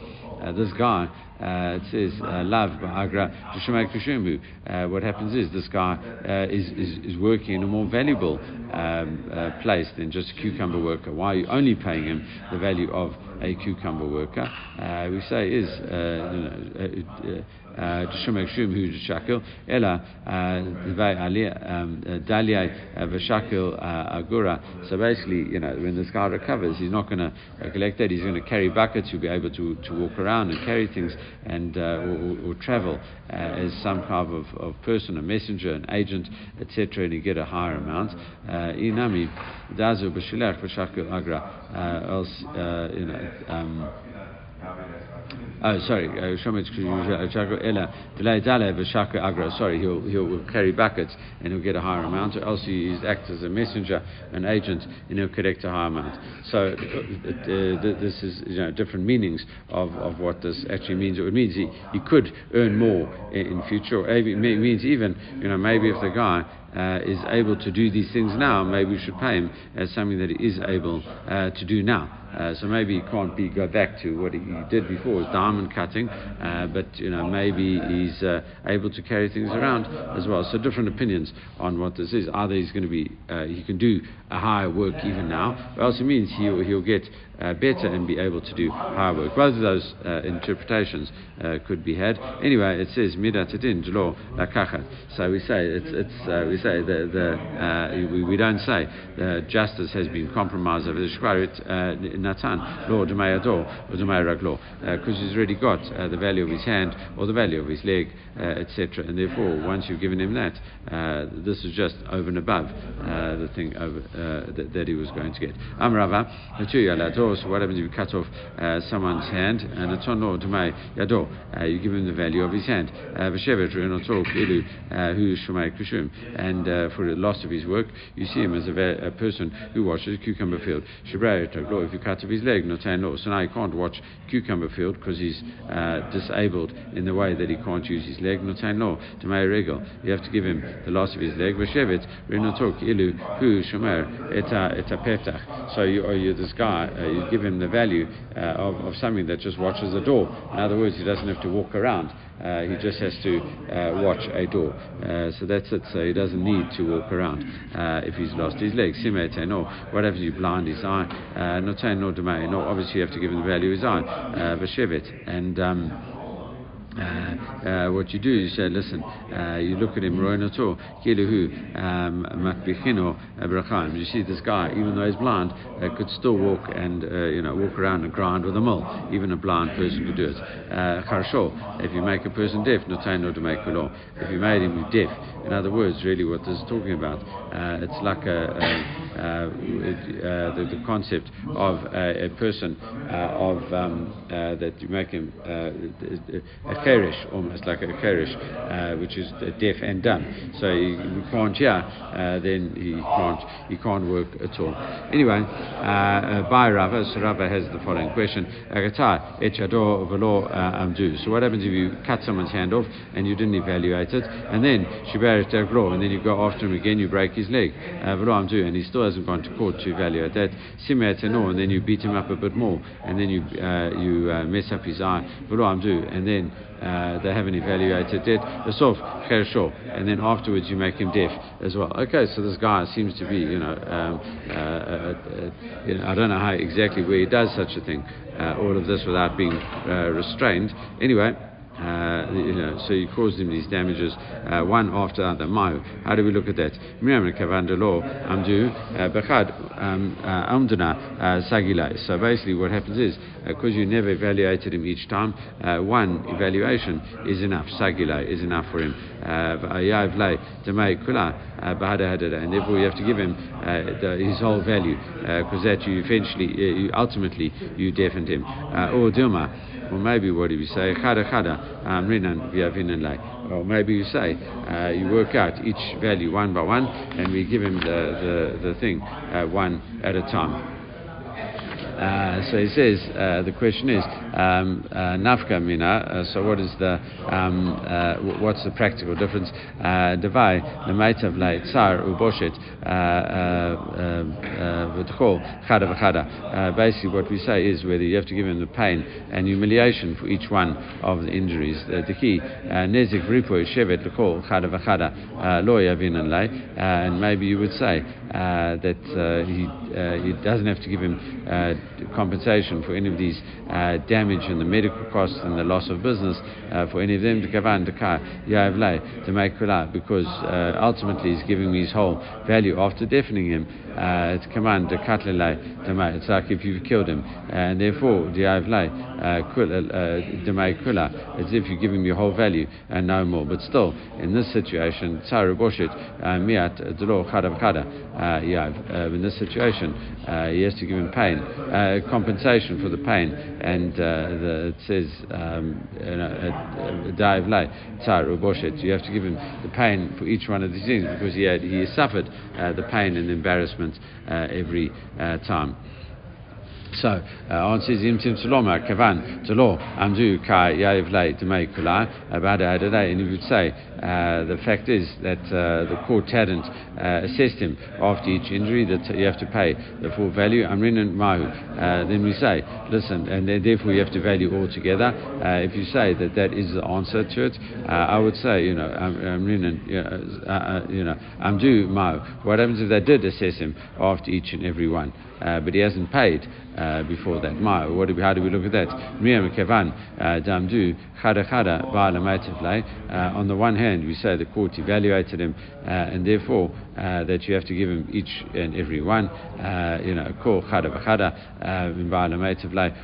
This guy, uh, it says, Lav Ba'agra uh, What happens is this guy uh, is, is, is, working in a more valuable um, uh, place than just a cucumber worker. Why are you only paying him the value of a cucumber worker? Uh, we say is, you know, Agura. So basically, you know, when this guy recovers, he's not going to collect that, he's going to carry buckets, he'll be able to, to walk around and carry things and uh, or, or, travel uh, as some kind of, of person, a messenger, an agent, etc., and you get a higher amount. Uh, Inami agra. Else, you know. Um, Oh, sorry, uh, sorry, he'll, he'll carry buckets and he'll get a higher amount, or else he acts as a messenger, an agent, and he'll collect a higher amount. So uh, this is you know, different meanings of, of what this actually means. It means he, he could earn more in, in future, or it means even, you know, maybe if the guy uh, is able to do these things now, maybe we should pay him as something that he is able uh, to do now. Uh, so maybe he can't be go back to what he, did before, was diamond cutting, uh, but you know maybe he's uh, able to carry things around as well. So different opinions on what this is. Either he's going to be uh, he can do a higher work even now, or else it means he'll he'll get uh, better and be able to do higher work. Both of those uh, interpretations uh, could be had. Anyway, it says. So we say it's, it's uh, we say the, the uh, we, we, don't say the justice has been compromised over the shvarit uh, natan or because he's already got the value of his hand or the value of his leg, etc. And therefore, once you've given him that, this is just over and above the thing over, that, that, he was going to get. Amrava, so what happens if you cut off uh, someone's hand and it's on to my yado? Uh, you give him the value of his hand. Uh, uh, and uh, for the loss of his work, you see him as a, a person who watches cucumber field. If you cut off his leg, So now he can't watch cucumber field because he's uh, disabled in the way that he can't use his leg. To my regal. You have to give him the loss of his leg. So you, you this guy, uh, you give him the value uh, of, of something that just watches a door. In other words, he doesn't have to walk around. Uh, he just has to uh, watch a door. Uh, so that's it. So he doesn't need to walk around uh, if he's lost his leg. No, whatever you blind his eye. Not saying no domain. No, obviously you have to give him the value of his eye. Uh, and um, uh, uh, what you do you say, listen, uh, you look at him, Roinato, um, You see this guy, even though he's blind, could still walk and, you know, walk around and grind with a mill. Even a blind person could do it. If you make a person deaf, to make. If you made him deaf, in other words, really what this is talking about, it's like a, a, a the, the, concept of a, person of um, that you make him a cheresh, almost like a cheresh, uh, which is deaf and dumb. So he can't hear, uh, then he can't he can't work at all. Anyway, uh, uh by Rava, so Rava has the following question: So what happens if you cut someone's hand off and you didn't evaluate it, and then and then you go after him again, you break his leg, uh, and he still hasn't gone to court to evaluate that. and then you beat him up a bit more, and then you uh, you mess up his eye, and then uh, they haven't evaluated it. Sof chersho, and then afterwards you make him deaf as well. Okay, so this guy seems to be, you know, um, uh, uh, uh you know I don't know how exactly where he does such a thing. Uh, all of this without being restrained. Anyway. Uh, you know, so you caused him these damages uh, one after the other. Mayu. How do we look at that? So basically, what happens is because uh, you never evaluated him each time, uh, one evaluation is enough. Sagila is enough for him. Uh, and therefore you have to give him the, his whole value because that you eventually, you ultimately, you deafened him. Or Dilma. Or maybe what do you say? Chada chada, amrinan viavinan Or maybe you say, uh, you work out each value one by one, and we give him the, the, the thing uh, one at a time. Uh, so he says uh, the question is um, uh, nafka mina. Uh, so what is the um, uh, what's the practical difference? Devai the might of like tsar uboshet basically, what we say is whether you have to give him the pain and humiliation for each one of the injuries. The key, nezik ripo shevet l'kol chada v'chada lo yavin and maybe you would say Uh, that uh, he uh, he doesn't have to give him compensation for any of these damage and the medical costs and the loss of business for any of them to kavan to make because ultimately he's giving me his whole value after deafening him uh, it's command katlelai It's like if you've killed him, and therefore as if you give him your whole value and no more. But still, in this situation, tsaru boshet uh, miat delo chadav chada yav. In this situation, uh, he has to give him pain, uh, compensation for the pain, and the, it says um, diavlai tsaru boshet. You have to give him the pain for each one of these things because he had he suffered the pain and embarrassment uh, every uh, time. So, uh, answer is imtim saloma kavan talo amdu ka yav lay to make kula about today. And he would say uh, the fact is that uh, the court hadn't uh, assessed him after each injury that you have to pay the full value. Amrin and mahu. Uh, then we say, listen, and then therefore you have to value all together. Uh, if you say that that is the answer to it, I would say, you know, Amrin and you know, amdu mahu. What happens if they did assess him after each and every one? uh, but he hasn't paid uh, before that. Ma, what do we, how do we look at that? Uh, on the one hand, we say the court evaluated him, uh, and therefore uh, that you have to give him each and every one. Uh, you know, ko chada v'chada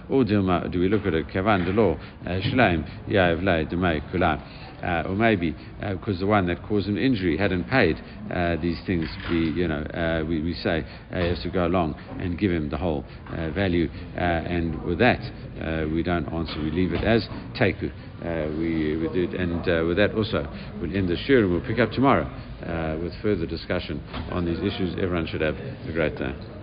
Or do we look at it? Kavan de law shleim yav lay demay kulam uh, or maybe uh, because the one that caused him injury hadn't paid uh, these things, we, you know, uh, we, we say uh, he has to go along and give him the whole uh, value. and with that, we don't answer, we leave it as teku. we, we did, and with that also, we'll end the shiur and we'll pick up tomorrow with further discussion on these issues. Everyone should have a great day.